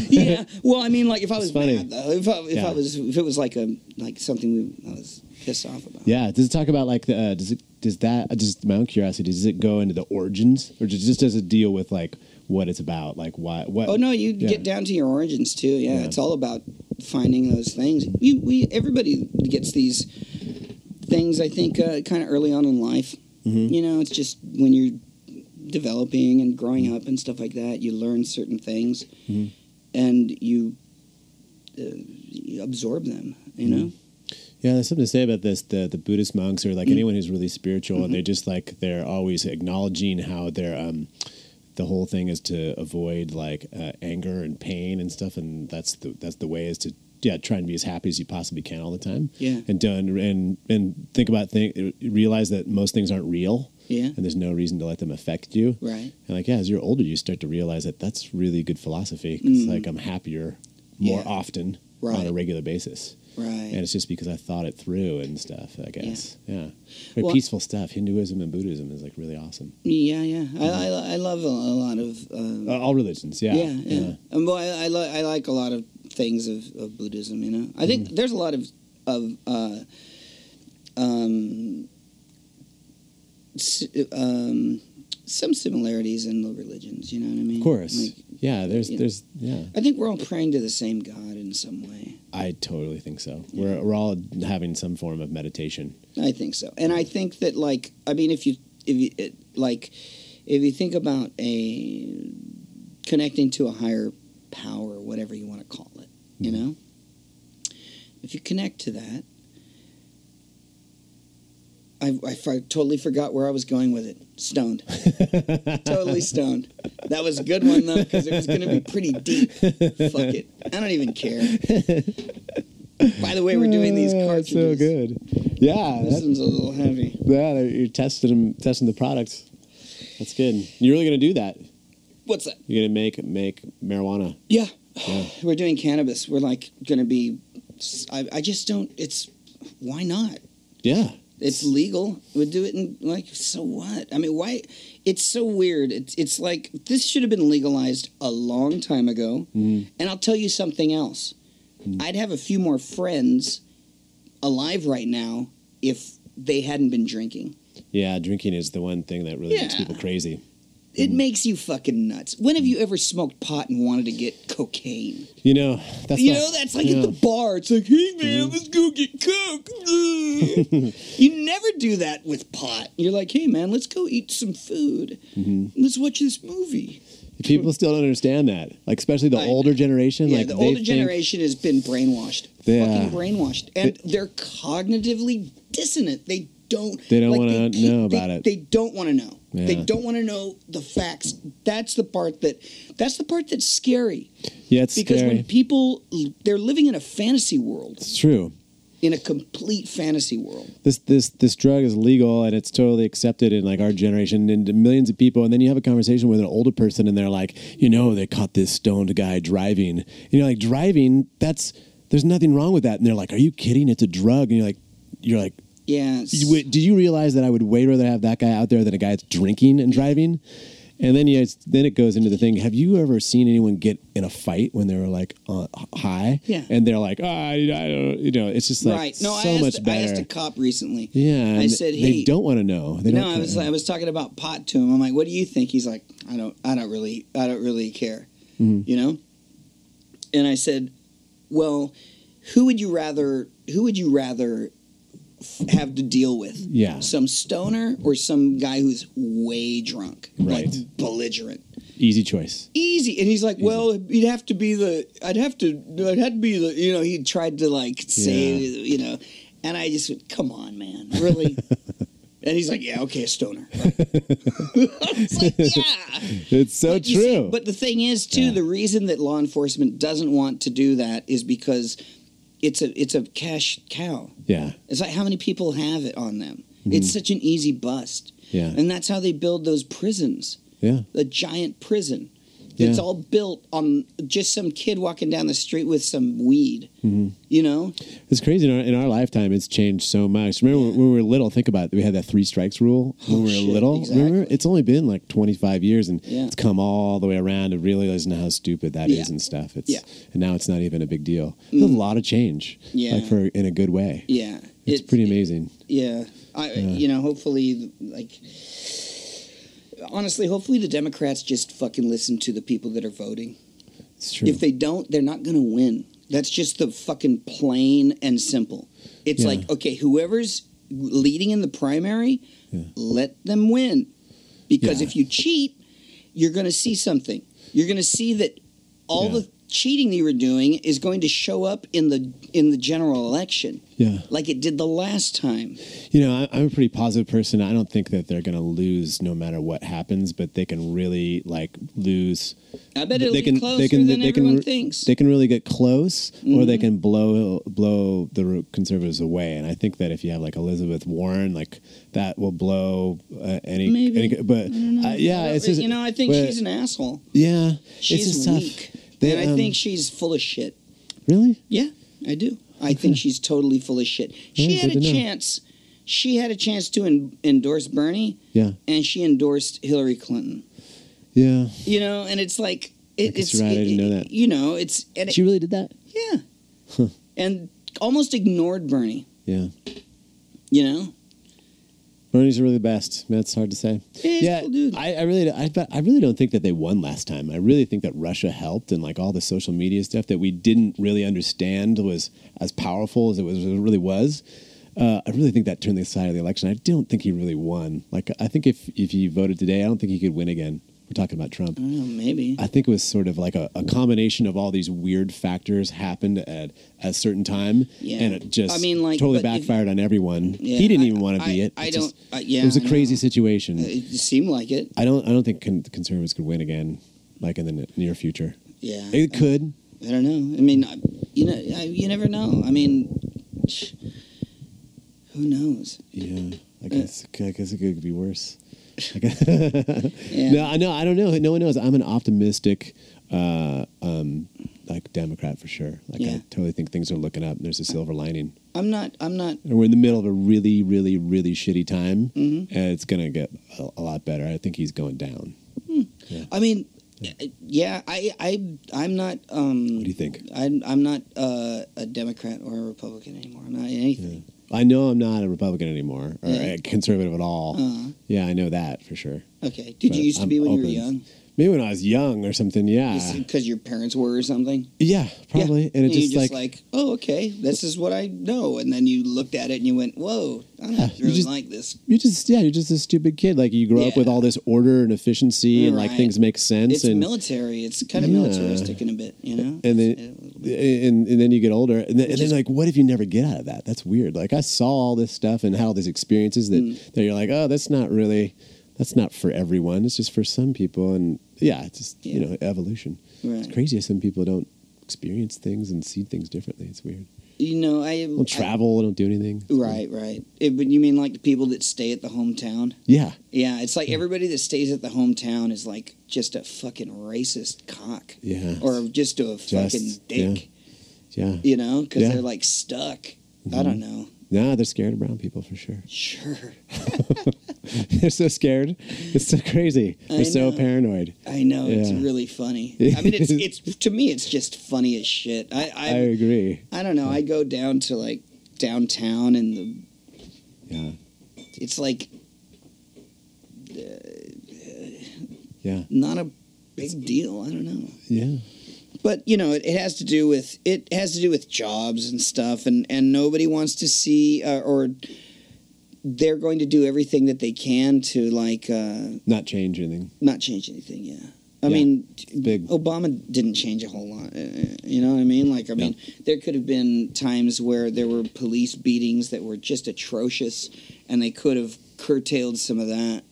yeah. Well, I mean, like if I was funny. mad though, if I, if Yeah. I was, if it was like a like something we, I was pissed off about. Yeah. Does it talk about like the? Uh, does it? Does that? Just my own curiosity. Does it go into the origins, or just does it deal with like what it's about? Like why? What? Oh no, you Yeah. get down to your origins too. Yeah, Yeah. it's all about finding those things. You, we, everybody gets these things. I think uh, kind of early on in life. Mhm. You know, it's just when you're developing and growing up and stuff like that, you learn certain things, Mhm. and you, uh, you absorb them. You know. Yeah, there's something to say about this. The the Buddhist monks or like Mm. anyone who's really spiritual, Mm-hmm. and they're just like they're always acknowledging how they're um, the whole thing is to avoid like uh, anger and pain and stuff, and that's the that's the way is to yeah try and be as happy as you possibly can all the time, Yeah. and done and and think about thing realize that most things aren't real, Yeah. and there's no reason to let them affect you. Right. And like yeah, as you're older, you start to realize that that's really good philosophy. 'cause, Mhm. like I'm happier more Yeah. often on a regular basis Right. and it's just because I thought it through and stuff. I guess, yeah, Very Well- peaceful stuff. Hinduism and Buddhism is like really awesome. yeah. Yeah. I, I, I love a, a lot of. Uh, Uh, all religions, yeah, yeah, yeah. Um, well, I, I, li- I like a lot of things of, of Buddhism. You know, I think Mm-hmm. there's a lot of of uh, um, um, some similarities in the religions. You know what I mean? Of course, Like, yeah. There's, yeah. there's, yeah. I think we're all praying to the same God in some way. I totally think so. We're we're all having some form of meditation. I think so, and I think that like I mean, if you if you it, like if you think about a connecting to a higher power, whatever you want to call it, you Mhm. know, if you connect to that, I totally forgot where I was going with it. Stoned, [laughs] totally stoned. That was a good one though because it was going to be pretty deep. Fuck it, I don't even care. By the way, we're doing these [laughs] Oh, cartridges. So good. Yeah, This that, one's a little heavy. yeah. You're testing them, testing the products. That's good. You're really gonna do that. What's that? You're gonna make make marijuana. Yeah. Yeah. We're doing cannabis. We're like going to be. I, I just don't. It's. Why not? Yeah. It's legal. We do it in like. So what? I mean, why? It's so weird. It's it's like this should have been legalized a long time ago. Mhm. And I'll tell you something else. Mm. I'd have a few more friends alive right now if they hadn't been drinking. Yeah, drinking is the one thing that really makes people crazy. It mm-hmm. makes you fucking nuts. When have you ever smoked pot and wanted to get cocaine? You know, that's you the- know, that's like yeah. at the bar. It's like, hey man, mm-hmm. let's go get coke. [laughs] You never do that with pot. You're like, hey man, let's go eat some food. Mm-hmm. Let's watch this movie. People still don't understand that. Like especially the I- older generation. Yeah, like the older generation has been brainwashed. Yeah. Fucking uh, brainwashed. And they're cognitively dissonant. They don't They don't like, they can't- know they- about it. They don't want to know. They don't want to know the facts. That's the part that that's the part that's scary. Yeah, it's Because scary. when people they're living in a fantasy world. it's true. In a complete fantasy world. This this this drug is legal and it's totally accepted in like our generation and millions of people. And then you have a conversation with an older person and they're like, you know, they caught this stoned guy driving. And you're like, driving? That's there's nothing wrong with that. And they're like, are you kidding? It's a drug. And you're like, you're like, Yeah. it's- you, do you realize that I would way rather have that guy out there than a guy that's drinking and driving? And then you, then it goes into the thing. Have you ever seen anyone get in a fight when they were like uh, high? Yeah. And they're like, oh, I, I don't, you know, it's just like right. No, so I asked, much I better. asked a cop recently. yeah. I and said, they don't want to know. They don't No, I was I was talking about pot to him. I'm like, "What do you think?" He's like, "I don't I don't really I don't really care." Mhm. You know? And I said, "Well, who would you rather who would you rather have to deal with? Yeah. Some stoner or some guy who's way drunk, Right. like belligerent?" Easy choice. Easy, and he's like, "Well, it'd have to be the. I'd have to. I'd have to be the. You know." He tried to like say, Yeah. you know, and I just went, "Come on, man, really." [laughs] and he's like, "Yeah, okay, a stoner." [laughs] it's like, yeah. It's so But you see- true. but the thing is, too, Yeah. the reason that law enforcement doesn't want to do that is because it's a it's a cash cow. yeah. It's like how many people have it on them. Mm-hmm. It's such an easy bust, Yeah. and that's how they build those prisons. Yeah. A giant prison. It's Yeah. all built on just some kid walking down the street with some weed. Mm-hmm. You know, It's crazy. In our, in our lifetime, it's changed so much. Remember when we were little? Think about it. We had that three strikes rule when we were Oh, shit, little. Remember? It's only been like 25 years, and Yeah. it's come all the way around to realizing how stupid that is Yeah. and stuff. It's, Yeah. Mm. And now it's not even a big deal. There's a lot of change. Yeah. Like for in a good way. yeah, It's It- pretty amazing. Yeah, I you know hopefully like honestly hopefully the Democrats just fucking listen to the people that are voting. It's true. If they don't, they're not going to win. That's just the fucking plain and simple. It's Yeah. like okay, whoever's leading in the primary, Yeah. let them win. Because Yeah. if you cheat, you're going to see something. You're going to see that all the cheating that you were doing is going to show up in the in the general election yeah. like it did the last time. You know, I, I'm a pretty positive person. I don't think that they're going to lose no matter what happens, but they can really like lose. I bet it'll they be can, closer they can, than they everyone can, thinks. They can really get close, or they Mhm. can blow blow the conservatives away. And I think that if you have like Elizabeth Warren, like that will blow uh, any. Maybe. any but uh, yeah, it's just you know, I think but- she's an asshole. yeah. She's it's just tough. They, and I um, think she's full of shit. really. Yeah, I do. I think she's totally full of shit. She Yeah, had a to know. chance. She had a chance to en- endorse Bernie, Yeah, and she endorsed Hillary Clinton. yeah. You know, and it's like it, it's right, I didn't know that. You know, it's and it, She really did that. yeah, and almost ignored Bernie. Yeah. You know, Bernie's really the best. That's hard to say. he's yeah. I, I really, I, I really don't think that they won last time. I really think that Russia helped, and like all the social media stuff that we didn't really understand was as powerful as it was it really was. Uh, I really think that turned the side of the election. I don't think he really won. Like, I think if if he voted today, I don't think he could win again. We're talking about Trump. I maybe. I think it was sort of like a, a combination of all these weird factors happened at a certain time, Yeah. and it just I mean, like, totally but if- backfired on everyone. Yeah, he didn't I- even want to be it. I It don't- just- uh, yeah, it was a crazy situation. It seemed like it. I don't. I don't think con- conservatives could win again, like in the n- near future. Yeah. It could. I don't know. I mean, I- you know, I, you never know. I mean, who knows? Yeah. I guess. I guess it could be worse. Yeah. No, I know. I don't know. No one knows. I'm an optimistic, uh, um, like Democrat for sure. Like Yeah. I totally think things are looking up. There's a silver lining. I'm not. I'm not. And we're in the middle of a really, really, really shitty time, Mhm. and it's gonna get a, a lot better. I think he's going down. I mean, yeah. I. I. I'm not. Um, What do you think? I'm. I'm not uh, a Democrat or a Republican anymore. I'm not anything. I know I'm not a Republican anymore or Yeah. a conservative at all. Uh, yeah, I know that for sure. okay. Did But you used to I'm be when you were open. young? Maybe when I was young or something. Yeah, Because your parents were or something? yeah, probably. Yeah. And it you just, just like, like, oh, okay, this is what I know. And then you looked at it and you went, whoa, I don't Yeah, really just- like this. you just yeah, you're just a stupid kid. Like you grow up with all this order and efficiency and like things make sense It's and military. It's kind of Yeah. militaristic in a bit, you know? and then It's a little bit. and, and then you get older and then, and then like what if you never get out of that that's weird like i saw all this stuff and had all these experiences that, Mm. that you're like oh that's not really that's not for everyone it's just for some people and yeah it's just you know evolution Right. it's crazy some people don't experience things and see things differently it's weird You know, I don't travel I, don't do anything I, right, right. It, but you mean like the people that stay at the hometown? yeah Yeah, it's like everybody that stays at the hometown is like just a fucking racist cock yeah or just a fucking dick, yeah you know? Because Yeah. they're like stuck. I mm-hmm. don't know. nah they're scared of brown people for sure Sure. [laughs] [laughs] they're so scared it's so crazy I they're so paranoid I know it's really funny. I mean, it's it's [laughs] to me, it's just funny as shit. I i, I, agree I don't know. I go down to like downtown, and the yeah it's like yeah not a big deal. I don't know. yeah But you know, it, it has to do with it has to do with jobs and stuff, and and nobody wants to see uh, or they're going to do everything that they can to like uh, not change anything not change anything. Yeah. I Yeah, mean, big. Obama didn't change a whole lot. uh, You know what I mean? Like, I mean, there could have been times where there were police beatings that were just atrocious, and they could have curtailed some of that.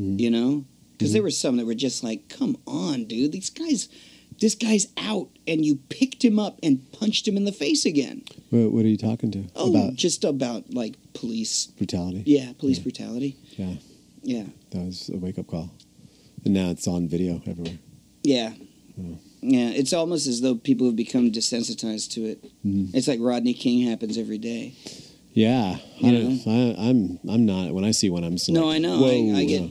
Mhm. You know, because there Mhm. were some that were just like, "Come on, dude, these guys, this guy's out, and you picked him up and punched him in the face again." What, what are you talking to Oh, about just about like police, brutality? yeah, police Yeah. brutality, Yeah, yeah, that was a wake up call, and now it's on video everywhere. yeah. Oh. Yeah, it's almost as though people have become desensitized to it. Mhm. It's like Rodney King happens every day. Yeah, You I don't, I, I'm I'm not. When I see one, I'm still No, like, I know. I, I get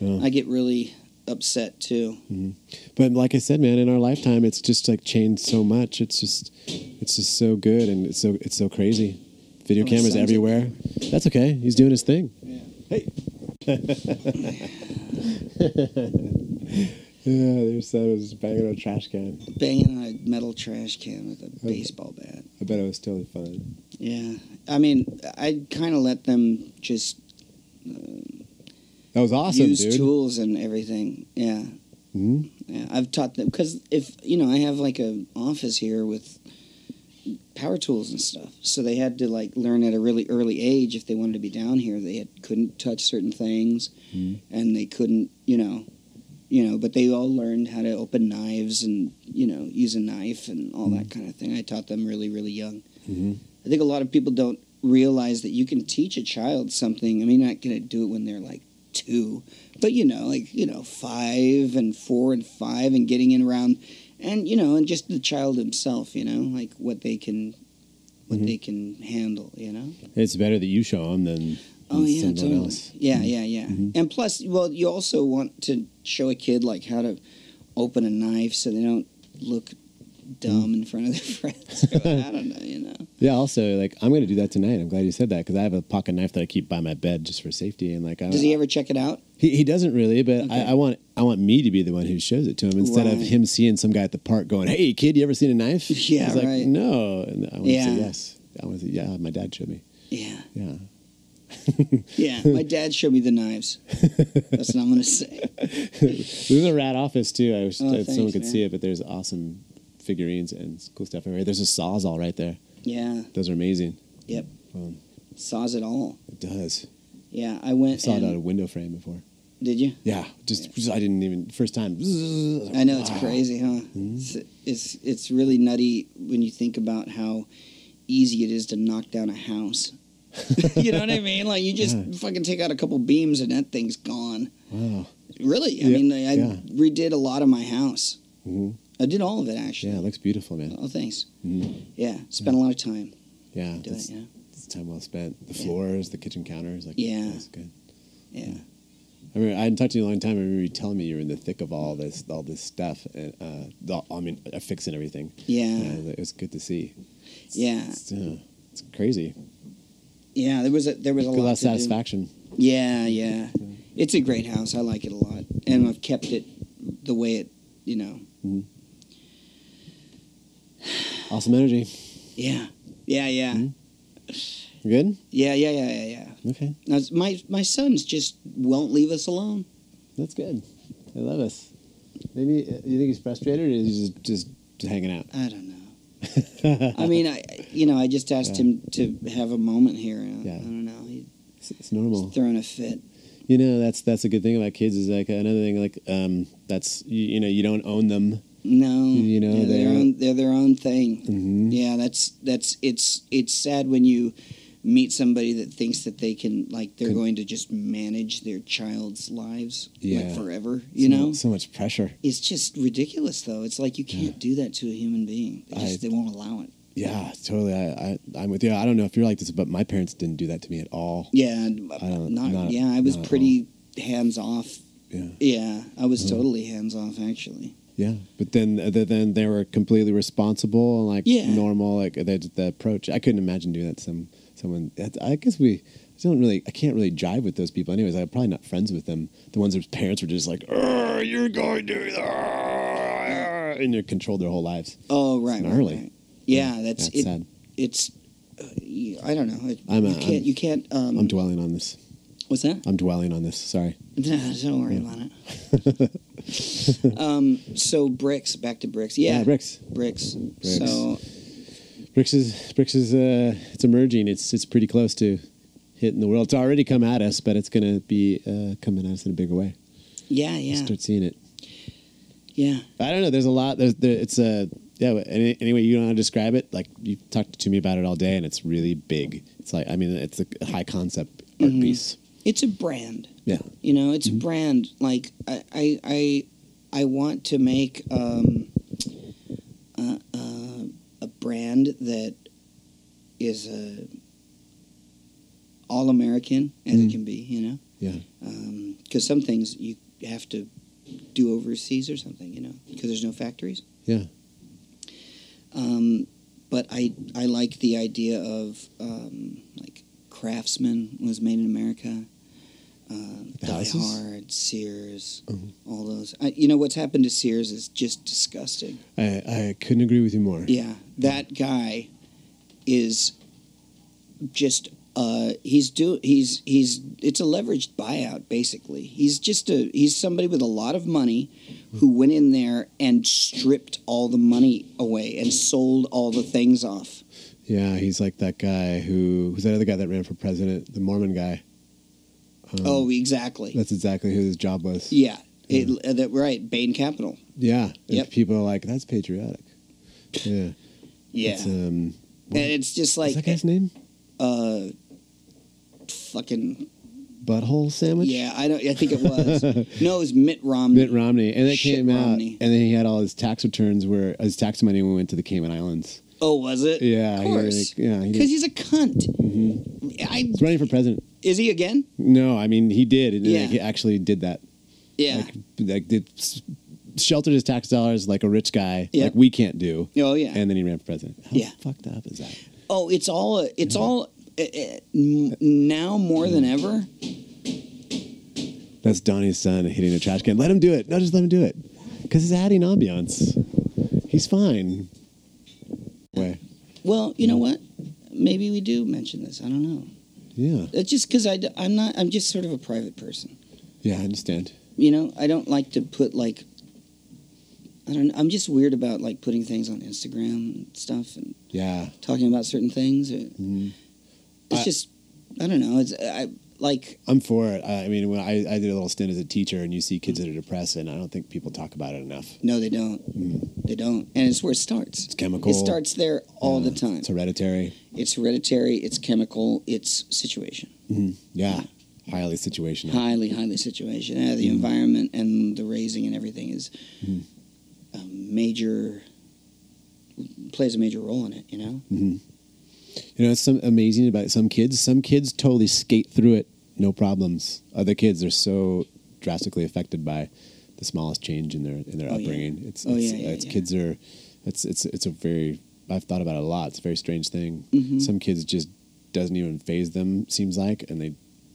yeah. I get really upset too. Mm-hmm. But like I said, man, in our lifetime, it's just like changed so much. It's just it's just so good, and it's so it's so crazy. Video cameras everywhere. That's okay. He's doing his thing. Yeah. Hey. [laughs] Yeah, their son was banging on a trash can. Banging on a metal trash can with a baseball bat. I bet it was totally fun. Yeah, I mean, I kind of let them just uh, That was awesome, use dude. tools and everything. Yeah, hmm yeah. I've taught them because if you know, I have like a office here with power tools and stuff, so they had to like learn at a really early age if they wanted to be down here. They had, couldn't touch certain things, Mhm. and they couldn't, you know, you know. But they all learned how to open knives and you know use a knife and all that kind of thing. I taught them really, really young. hmm I think a lot of people don't realize that you can teach a child something. I mean, not going to do it when they're like two, but you know, like you know, five and four and five, and getting in around, and you know, and just the child himself, you know, like what they can, what Mhm. they can handle, you know. It's better that you show them than, Oh yeah, someone totally. else. Yeah, yeah, yeah. Mhm. And plus, well, you also want to show a kid like how to open a knife so they don't look dumb in front of their [laughs] friends. I don't know, you know. Yeah. Also, like I'm going to do that tonight. I'm glad you said that because I have a pocket knife that I keep by my bed just for safety. And like, I, Does he ever check it out? He, he doesn't really, but Okay. I, I want I want me to be the one who shows it to him instead of Right. him seeing some guy at the park going, "Hey, kid, you ever seen a knife?" [laughs] Yeah, He's like, right. No, and I want Yeah. to say yes. I want to say, yeah. My dad showed me. Yeah. Yeah. [laughs] Yeah, my dad showed me the knives. That's what I'm gonna say. This is a rad office too. I wish Oh, that someone thanks, could man. see it, but there's awesome figurines and cool stuff everywhere. There's a sawzall right there. Yeah, Those are amazing. Yep. Saws it all. It does. Yeah, I I went. saw it a window frame before. Did you? Yeah, just I didn't even first time. I know it's Wow. crazy, huh? Mhm. It's, it's it's really nutty when you think about how easy it is to knock down a house. [laughs] you know what I [laughs] mean? Like you just Yeah. fucking take out a couple beams and that thing's gone. Wow. Really? I Yeah, mean, I yeah. redid a lot of my house. hmm I did all of it actually. Yeah, it looks beautiful, man. Oh, thanks. Mhm. Yeah, spent a lot of time Yeah, doing it. Yeah. that's time well spent. The Yeah. floors, the kitchen counters, like Yeah. that's good. Yeah. I mean, I hadn't talked to you in a long time. I remember you telling me you were in the thick of all this, all this stuff, and uh, the, I mean, uh, fixing everything. Yeah. Yeah, it was good to see. It's, Yeah. it's, uh, it's crazy. yeah, there was a there was a lot of satisfaction. Yeah, yeah. It's a great house. I like it a lot, and I've kept it the way it, you know. Awesome energy. Yeah, yeah, yeah, Mhm. You good? yeah, yeah, yeah, yeah, yeah. Okay, Now, my my sons just won't leave us alone. that's good. They love us. Maybe uh, you think he's frustrated, or is he just just, hanging out? I don't know. [laughs] I mean, I you know I just asked Yeah. him to have a moment here. and Yeah. I don't know. He's It's, it's normal. throwing a fit. You know, that's that's a good thing about kids. Is like another thing. Like um, that's you, you know, you don't own them. No, You know, they're their they're- own. They're their own thing. Mm-hmm. Yeah, that's that's it's it's sad when you meet somebody that thinks that they can like they're going to just manage their child's lives Yeah. like forever. You know, so much pressure. it's just ridiculous though. It's like you can't do that to a human being. They, just, I- they won't allow it. Yeah, totally. I, I I'm with you. I don't know if you're like this, but my parents didn't do that to me at all. Yeah, I don't- not, not- yeah. I was pretty hands off. Yeah, Yeah, I was Mhm. totally hands off actually. Yeah. But then then they were completely responsible and like Yeah. normal. Like the, the approach. I couldn't imagine doing that to some someone. I guess we. I don't really. I can't really jive with those people. Anyways, I'm probably not friends with them. The ones whose parents were just like, "Arr, "You're going to," arr," and you controlled their whole lives. Oh right, right, right. Yeah, that's That's it. sad. It's uh, I don't know. It, I'm a- you can't. I'm- you can't. Um, I'm dwelling on this. What's that? I'm dwelling on this. Sorry. [laughs] Don't worry about it. [laughs] um, so bricks, back to bricks. Yeah, bricks. bricks. Bricks. So Bricks is Bricks is uh, it's emerging. It's it's pretty close to hitting the world. It's already come at us, but it's going to be uh, coming at us in a bigger way. yeah, We'll yeah, Start seeing it. yeah. I don't know. There's a lot. There's there, it's a yeah. Any, anyway, you know how to describe it. Like you talked to me about it all day, and it's really big. It's like I mean, it's a high concept art Mhm. piece. It's a brand. Yeah. You know, it's Mhm. a brand. Like I, I, I, I want to make um, uh, uh, a brand that is a all American as Mm. it can be. You know, Yeah. because some things you have to do overseas or something. You know, because there's no factories. Yeah. Um, but I I like the idea of um, like Craftsman was made in America. Uh, Die? Hard, Sears, Mhm. all those. I, you know what's happened to Sears is just disgusting. I I couldn't agree with you more. Yeah, that guy is just uh, he's do he's he's it's a leveraged buyout basically. He's just a he's somebody with a lot of money who went in there and stripped all the money away and sold all the things off. Yeah, he's like that guy who who's that other guy that ran for president, the Mormon guy. Um, oh, exactly. that's exactly who his job was. Yeah, it, uh, that right. Bain Capital. Yeah. Yep. People are like, that's patriotic. Yeah. Yeah, It's, um, and it's just like that guy's name? uh, fucking Butthole sandwich. yeah. I don't. I think it was [laughs] no, it was Mitt Romney. Mitt Romney, and that Shit came out, Romney. and then he had all his tax returns where his tax money went to the Cayman Islands. Oh, was it? Yeah, of he- yeah, because did. he's a cunt. Mm-hmm. I, He's running for president. is he again? No, I mean he did, Yeah. like, he actually did that. Yeah. Like, like did sheltered his tax dollars like a rich guy, Yep. like we can't do. oh yeah. And then he ran for president. How Yeah. fucked up is that? oh, it's all. It's all. Uh, uh, now more than ever. That's Donny's son hitting a trash can. Let him do it. No, just let him do it. Because it's adding ambiance. He's fine. Way. Well, you know what? Maybe we do mention this. I don't know. Yeah. It's just because I'm not. I'm just sort of a private person. Yeah, I understand. You know, I don't like to put like. I don't. I'm just weird about like putting things on Instagram and stuff and Yeah. talking about certain things. Mhm. It's I- just. I don't know. It's I like. I'm for it. I I mean, when I, I did a little stint as a teacher, and you see kids that are depressed, and I don't think people talk about it enough. No, they don't. Mm. They don't. And it's where it starts. It's chemical. It starts there all Yeah, the time. It's hereditary. It's hereditary. It's chemical. It's situation. Mhm. Yeah. Highly situational. Highly, highly situation. Yeah, the Mm. environment and the raising and everything is Mhm. a major plays a major role in it. You know. hmm You know, it's some amazing about some kids. Some kids totally skate through it, no problems. Other kids are so drastically affected by the smallest change in their in their Oh, yeah. upbringing. It's, Oh, it's, yeah, yeah, it's yeah. kids are. It's it's it's a very. I've thought about it a lot. It's a very strange thing. Mhm. Some kids just doesn't even phase them. Seems like, and they,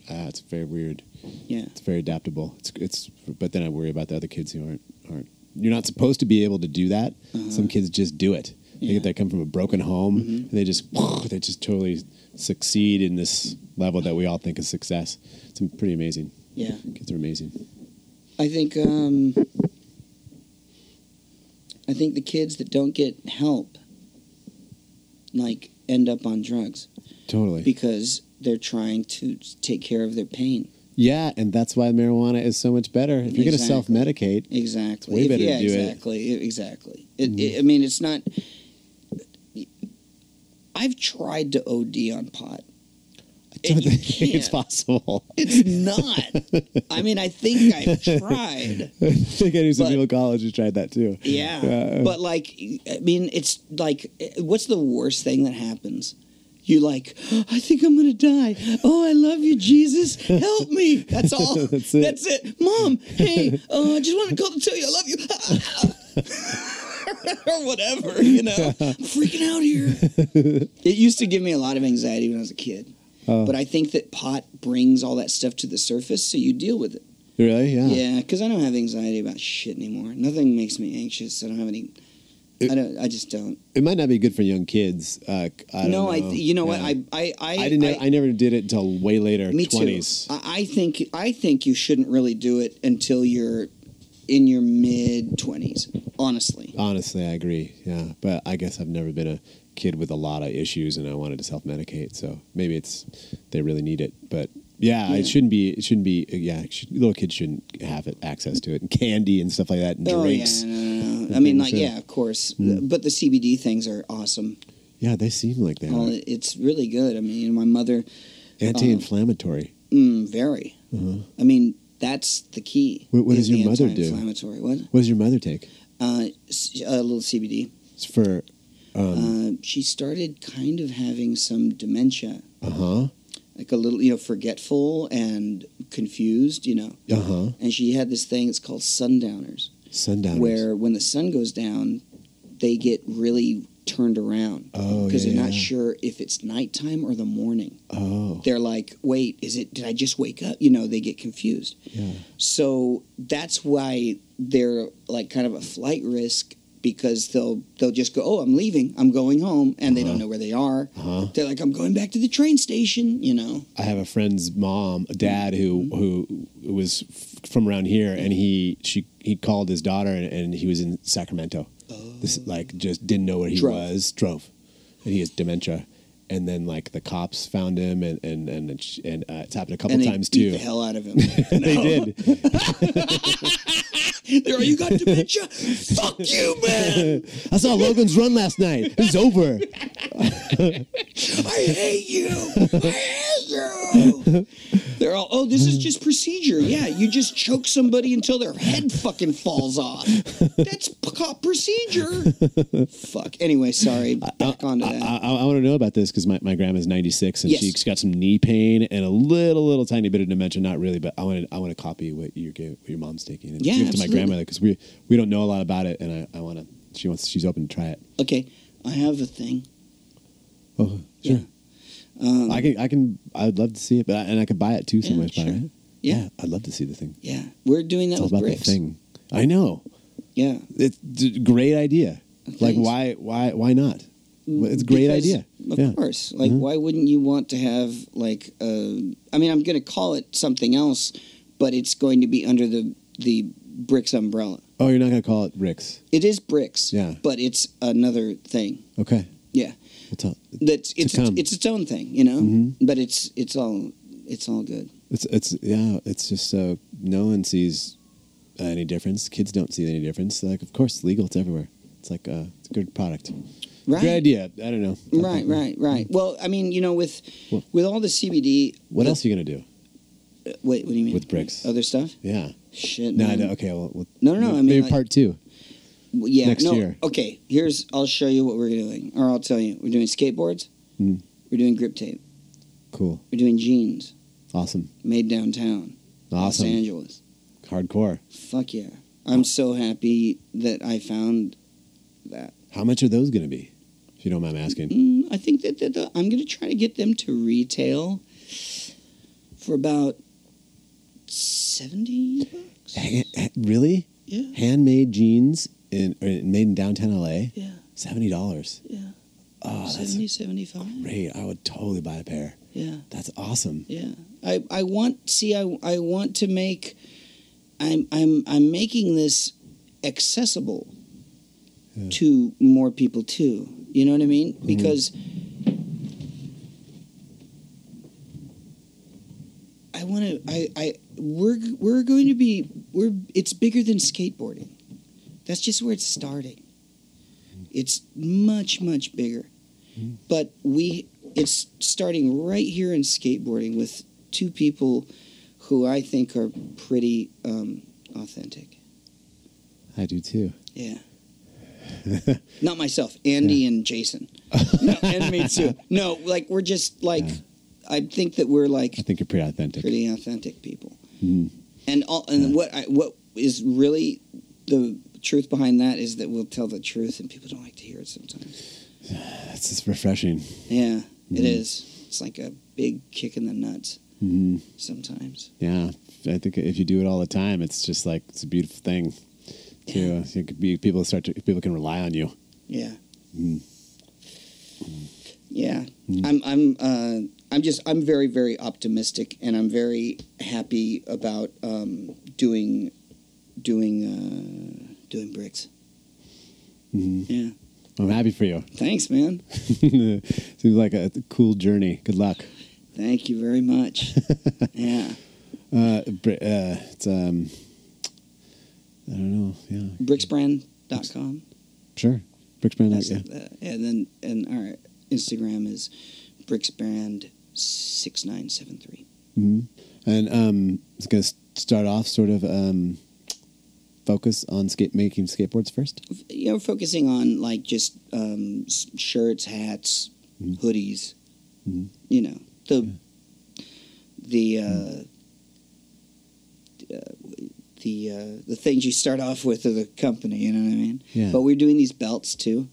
ah, it's very weird. Yeah. It's very adaptable. It's it's, but then I worry about the other kids who aren't aren't. You're not supposed to be able to do that. Some kids just do it. They, Yeah. they come from a broken home, Mhm. and they just [laughs] they just totally succeed in this level that we all think is success. It's pretty amazing. Yeah. Kids are amazing. I think um, I think the kids that don't get help like end up on drugs Totally. because they're trying to take care of their pain. yeah, and that's why marijuana is so much better. If you're going to self medicate, Exactly. way If- better to yeah, do it. exactly. Exactly. Mhm. I mean, it's not. I've tried to OD on pot. I don't think it's can't. possible. It's not. I mean, I think I've [laughs] tried. I think I knew some But- people in college who tried that too. Yeah. Yeah. But like, I mean, it's like, what's the worst thing that happens? You like, I think I'm gonna die. Oh, I love you, Jesus. Help me. That's [laughs] all. That's it. That's it. Mom, hey, uh, I just wanted to call to tell you I love you. [laughs] [laughs] or whatever, you know. [laughs] I'm freaking out here. [laughs] it used to give me a lot of anxiety when I was a kid. Oh. But I think that pot brings all that stuff to the surface, so you deal with it. Really? Yeah. Yeah, because I don't have anxiety about shit anymore. Nothing makes me anxious. I don't have any. It- I don't. I just don't. It might not be good for young kids. Uh, I don't no, I. know. th- You know Yeah. what? I. I. I, I didn't. I, never did it until way later. me Twenties. too. I, I think. I think you shouldn't really do it until you're in your mid twenties. Honestly. Honestly, I agree. Yeah, but I guess I've never been a kid with a lot of issues, and I wanted to self medicate. So maybe it's they really need it. But yeah, Yeah. it shouldn't be. It shouldn't be. Yeah, should, little kids shouldn't have it, access to it, and candy and stuff like that, and Oh drinks. yeah, no, no, no. I mean, like, yeah. yeah, of course. Mm. But the CBD things are awesome. Yeah, they seem like they Well, are it- it's really good. I mean, my mother, anti-inflammatory. mm, very. Uh-huh. I mean, that's the key. What- what does your mother do? What? What does your mother take? Uh, a little CBD. It's for. Um, uh, she started kind of having some dementia, uh huh. like a little, you know, forgetful and confused, you know. Uh huh. And she had this thing. It's called sundowners, Sundowners. where when the sun goes down, they get really turned around Oh, because yeah, they're not yeah. sure if it's nighttime or the morning. Oh. They're like, "Wait, is it? Did I just wake up?" You know, they get confused. Yeah. So that's why they're like kind of a flight risk because they'll they'll just go, "Oh, I'm leaving. I'm going home," and they don't Uh-huh. know where they are. Uh huh. They're like, "I'm going back to the train station," you know. I have a friend's mom, a dad, who Mm-hmm. who was f- from around here, and he she he called his daughter, and, and he was in Sacramento. This like just didn't know where he Drove. was, drove, and he has dementia. And then like the cops found him, and and and and uh, it's happened a couple and they times beat too. the hell out of him. [laughs] they did. [laughs] They're, oh, you got dementia? Fuck you, man! I saw Logan's run last night. It's over. [laughs] I hate you! I hate you! [laughs] They're all, oh, this is just procedure. Yeah, you just choke somebody until their head fucking falls off. That's p- called procedure. Fuck. Anyway, sorry. Back onto I, that. I, I want to know about this because my, my grandma's 96 and Yes. she's got some knee pain and a little little tiny bit of dementia. Not really, but I want to I want to copy what your what your mom's taking and Yeah, give it to my grandmother because we we don't know a lot about it and I, I want to. She wants she's open to try it. Okay, I have a thing. Oh sure. Yeah. Um, I can I can I'd love to see it, but I, and I could buy it too Yeah, somewhere. sure. Right? Yeah. I'd love to see the thing. yeah, we're doing that It's all about bricks. the thing. I know. Yeah, It's a great idea. Like why why why not? It's a great Because, idea. Of Yeah. course. Like, Mhm. why wouldn't you want to have like? Uh, I mean, I'm going to call it something else, but it's going to be under the the bricks umbrella. Oh, you're not gonna call it bricks. It is bricks. Yeah. but it's another thing. Okay. We'll tell. That's To it's come. it's its own thing, you know. Mhm. But it's it's all it's all good. It's it's yeah. It's just uh, no one sees any difference. Kids don't see any difference. Like of course, it's legal. It's everywhere. It's like uh, it's a good product. Right. Good idea. I don't know. Right, right, right. Well, I mean, you know, with Well- with all the CBD. What the- else are you gonna do? uh, Wait, what do you mean? With bricks? Other stuff? Yeah. Shit. No, man. don't- okay. Well, well, No, no, no, I mean, maybe like- part two. Yeah, next no, year. Okay, here's I'll show you what we're doing, or I'll tell you. We're doing skateboards. Mm. We're doing grip tape. Cool. We're doing jeans Awesome. made downtown, Awesome. Los. Angeles. Hardcore. Fuck yeah! I'm so happy that I found that. How much are those gonna be? If you don't mind asking. Mm, I think that, that the, I'm going to try to get them to retail for about seventy bucks. Ha- really? Yeah, Handmade jeans in made in downtown LA, yeah, seventy dollars. yeah. Oh, that's 70, 75. great! I would totally buy a pair. Yeah, That's awesome. yeah. I, I want see I, I want to make I'm I'm I'm making this accessible Yeah. to more people too. You know what I mean? Mm-hmm. Because I want to. I, I we're we're going to be we're. It's bigger than skateboarding. That's just where it's starting. It's much much bigger, but we. It's starting right here in skateboarding with two people who I think are pretty um, authentic. I do too. Yeah. [laughs] Not myself, Andy and Jason. [laughs] No, and me too. No, like we're just like Yeah. I think that we're like I think you're pretty authentic. pretty authentic people. Mhm. And all, and Yeah. what I, what is really the truth behind that is that we'll tell the truth and people don't like to hear it sometimes. [sighs] That's just refreshing. Yeah, it Mhm. is. It's like a big kick in the nuts hmm sometimes. Yeah, I think if you do it all the time, it's just like it's a beautiful thing. Too, Yeah. it could be people start to people can rely on you. Yeah. Mm. Yeah, Mm. I'm I'm uh, I'm just I'm very very optimistic, and I'm very happy about um, doing doing uh, doing bricks. hmm Yeah, I'm happy for you. thanks, man. [laughs] Seems like a, cool journey. Good luck. Thank you very much. [laughs] yeah, Uh, Br- uh, it's um, I don't know. Yeah, bricksbrand.com. sure. Bricksman. That's Yeah. Uh, and then and our Instagram is bricksbrand six nine seven three. hmm And um, it's gonna start off sort of um, focus on skate making skateboards first. You we're focusing on like just um, shirts, hats, Mhm. hoodies. Mhm. You know the the uh, uh, the uh, the things you start off with of the company. You know what I mean? Yeah. But we're doing these belts too,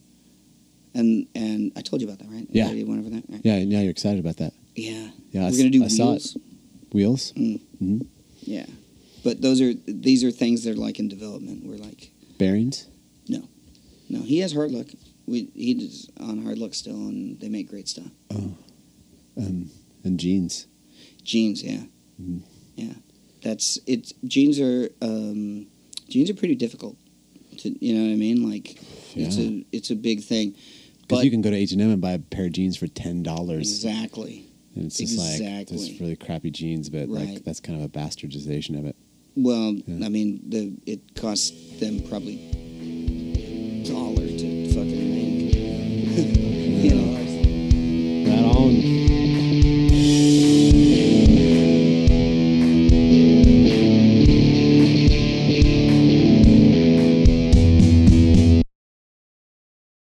and and I told you about that, right? Yeah. I already went over that. Right? yeah. Now you're excited about that. Yeah. Yeah. I we're s- gonna do I wheels. Wheels. Mm. hmm Yeah. But those are these are things that are like in development. We're like, Bearings. no, no. he has hard luck. We he's on hard luck still, and they make great stuff. Oh. Um, and jeans. Jeans, yeah, Mhm. yeah. That's it. Jeans are um, jeans are pretty difficult. To you know what I mean? Like it's a it's a big thing. Because you can go to H and M and buy a pair of jeans for ten dollars, exactly. and it's just like just really crappy jeans. But like that's kind of a bastardization of it. Well, yeah. I mean, the it costs them probably a dollar to fucking make. [laughs] you know. Right on.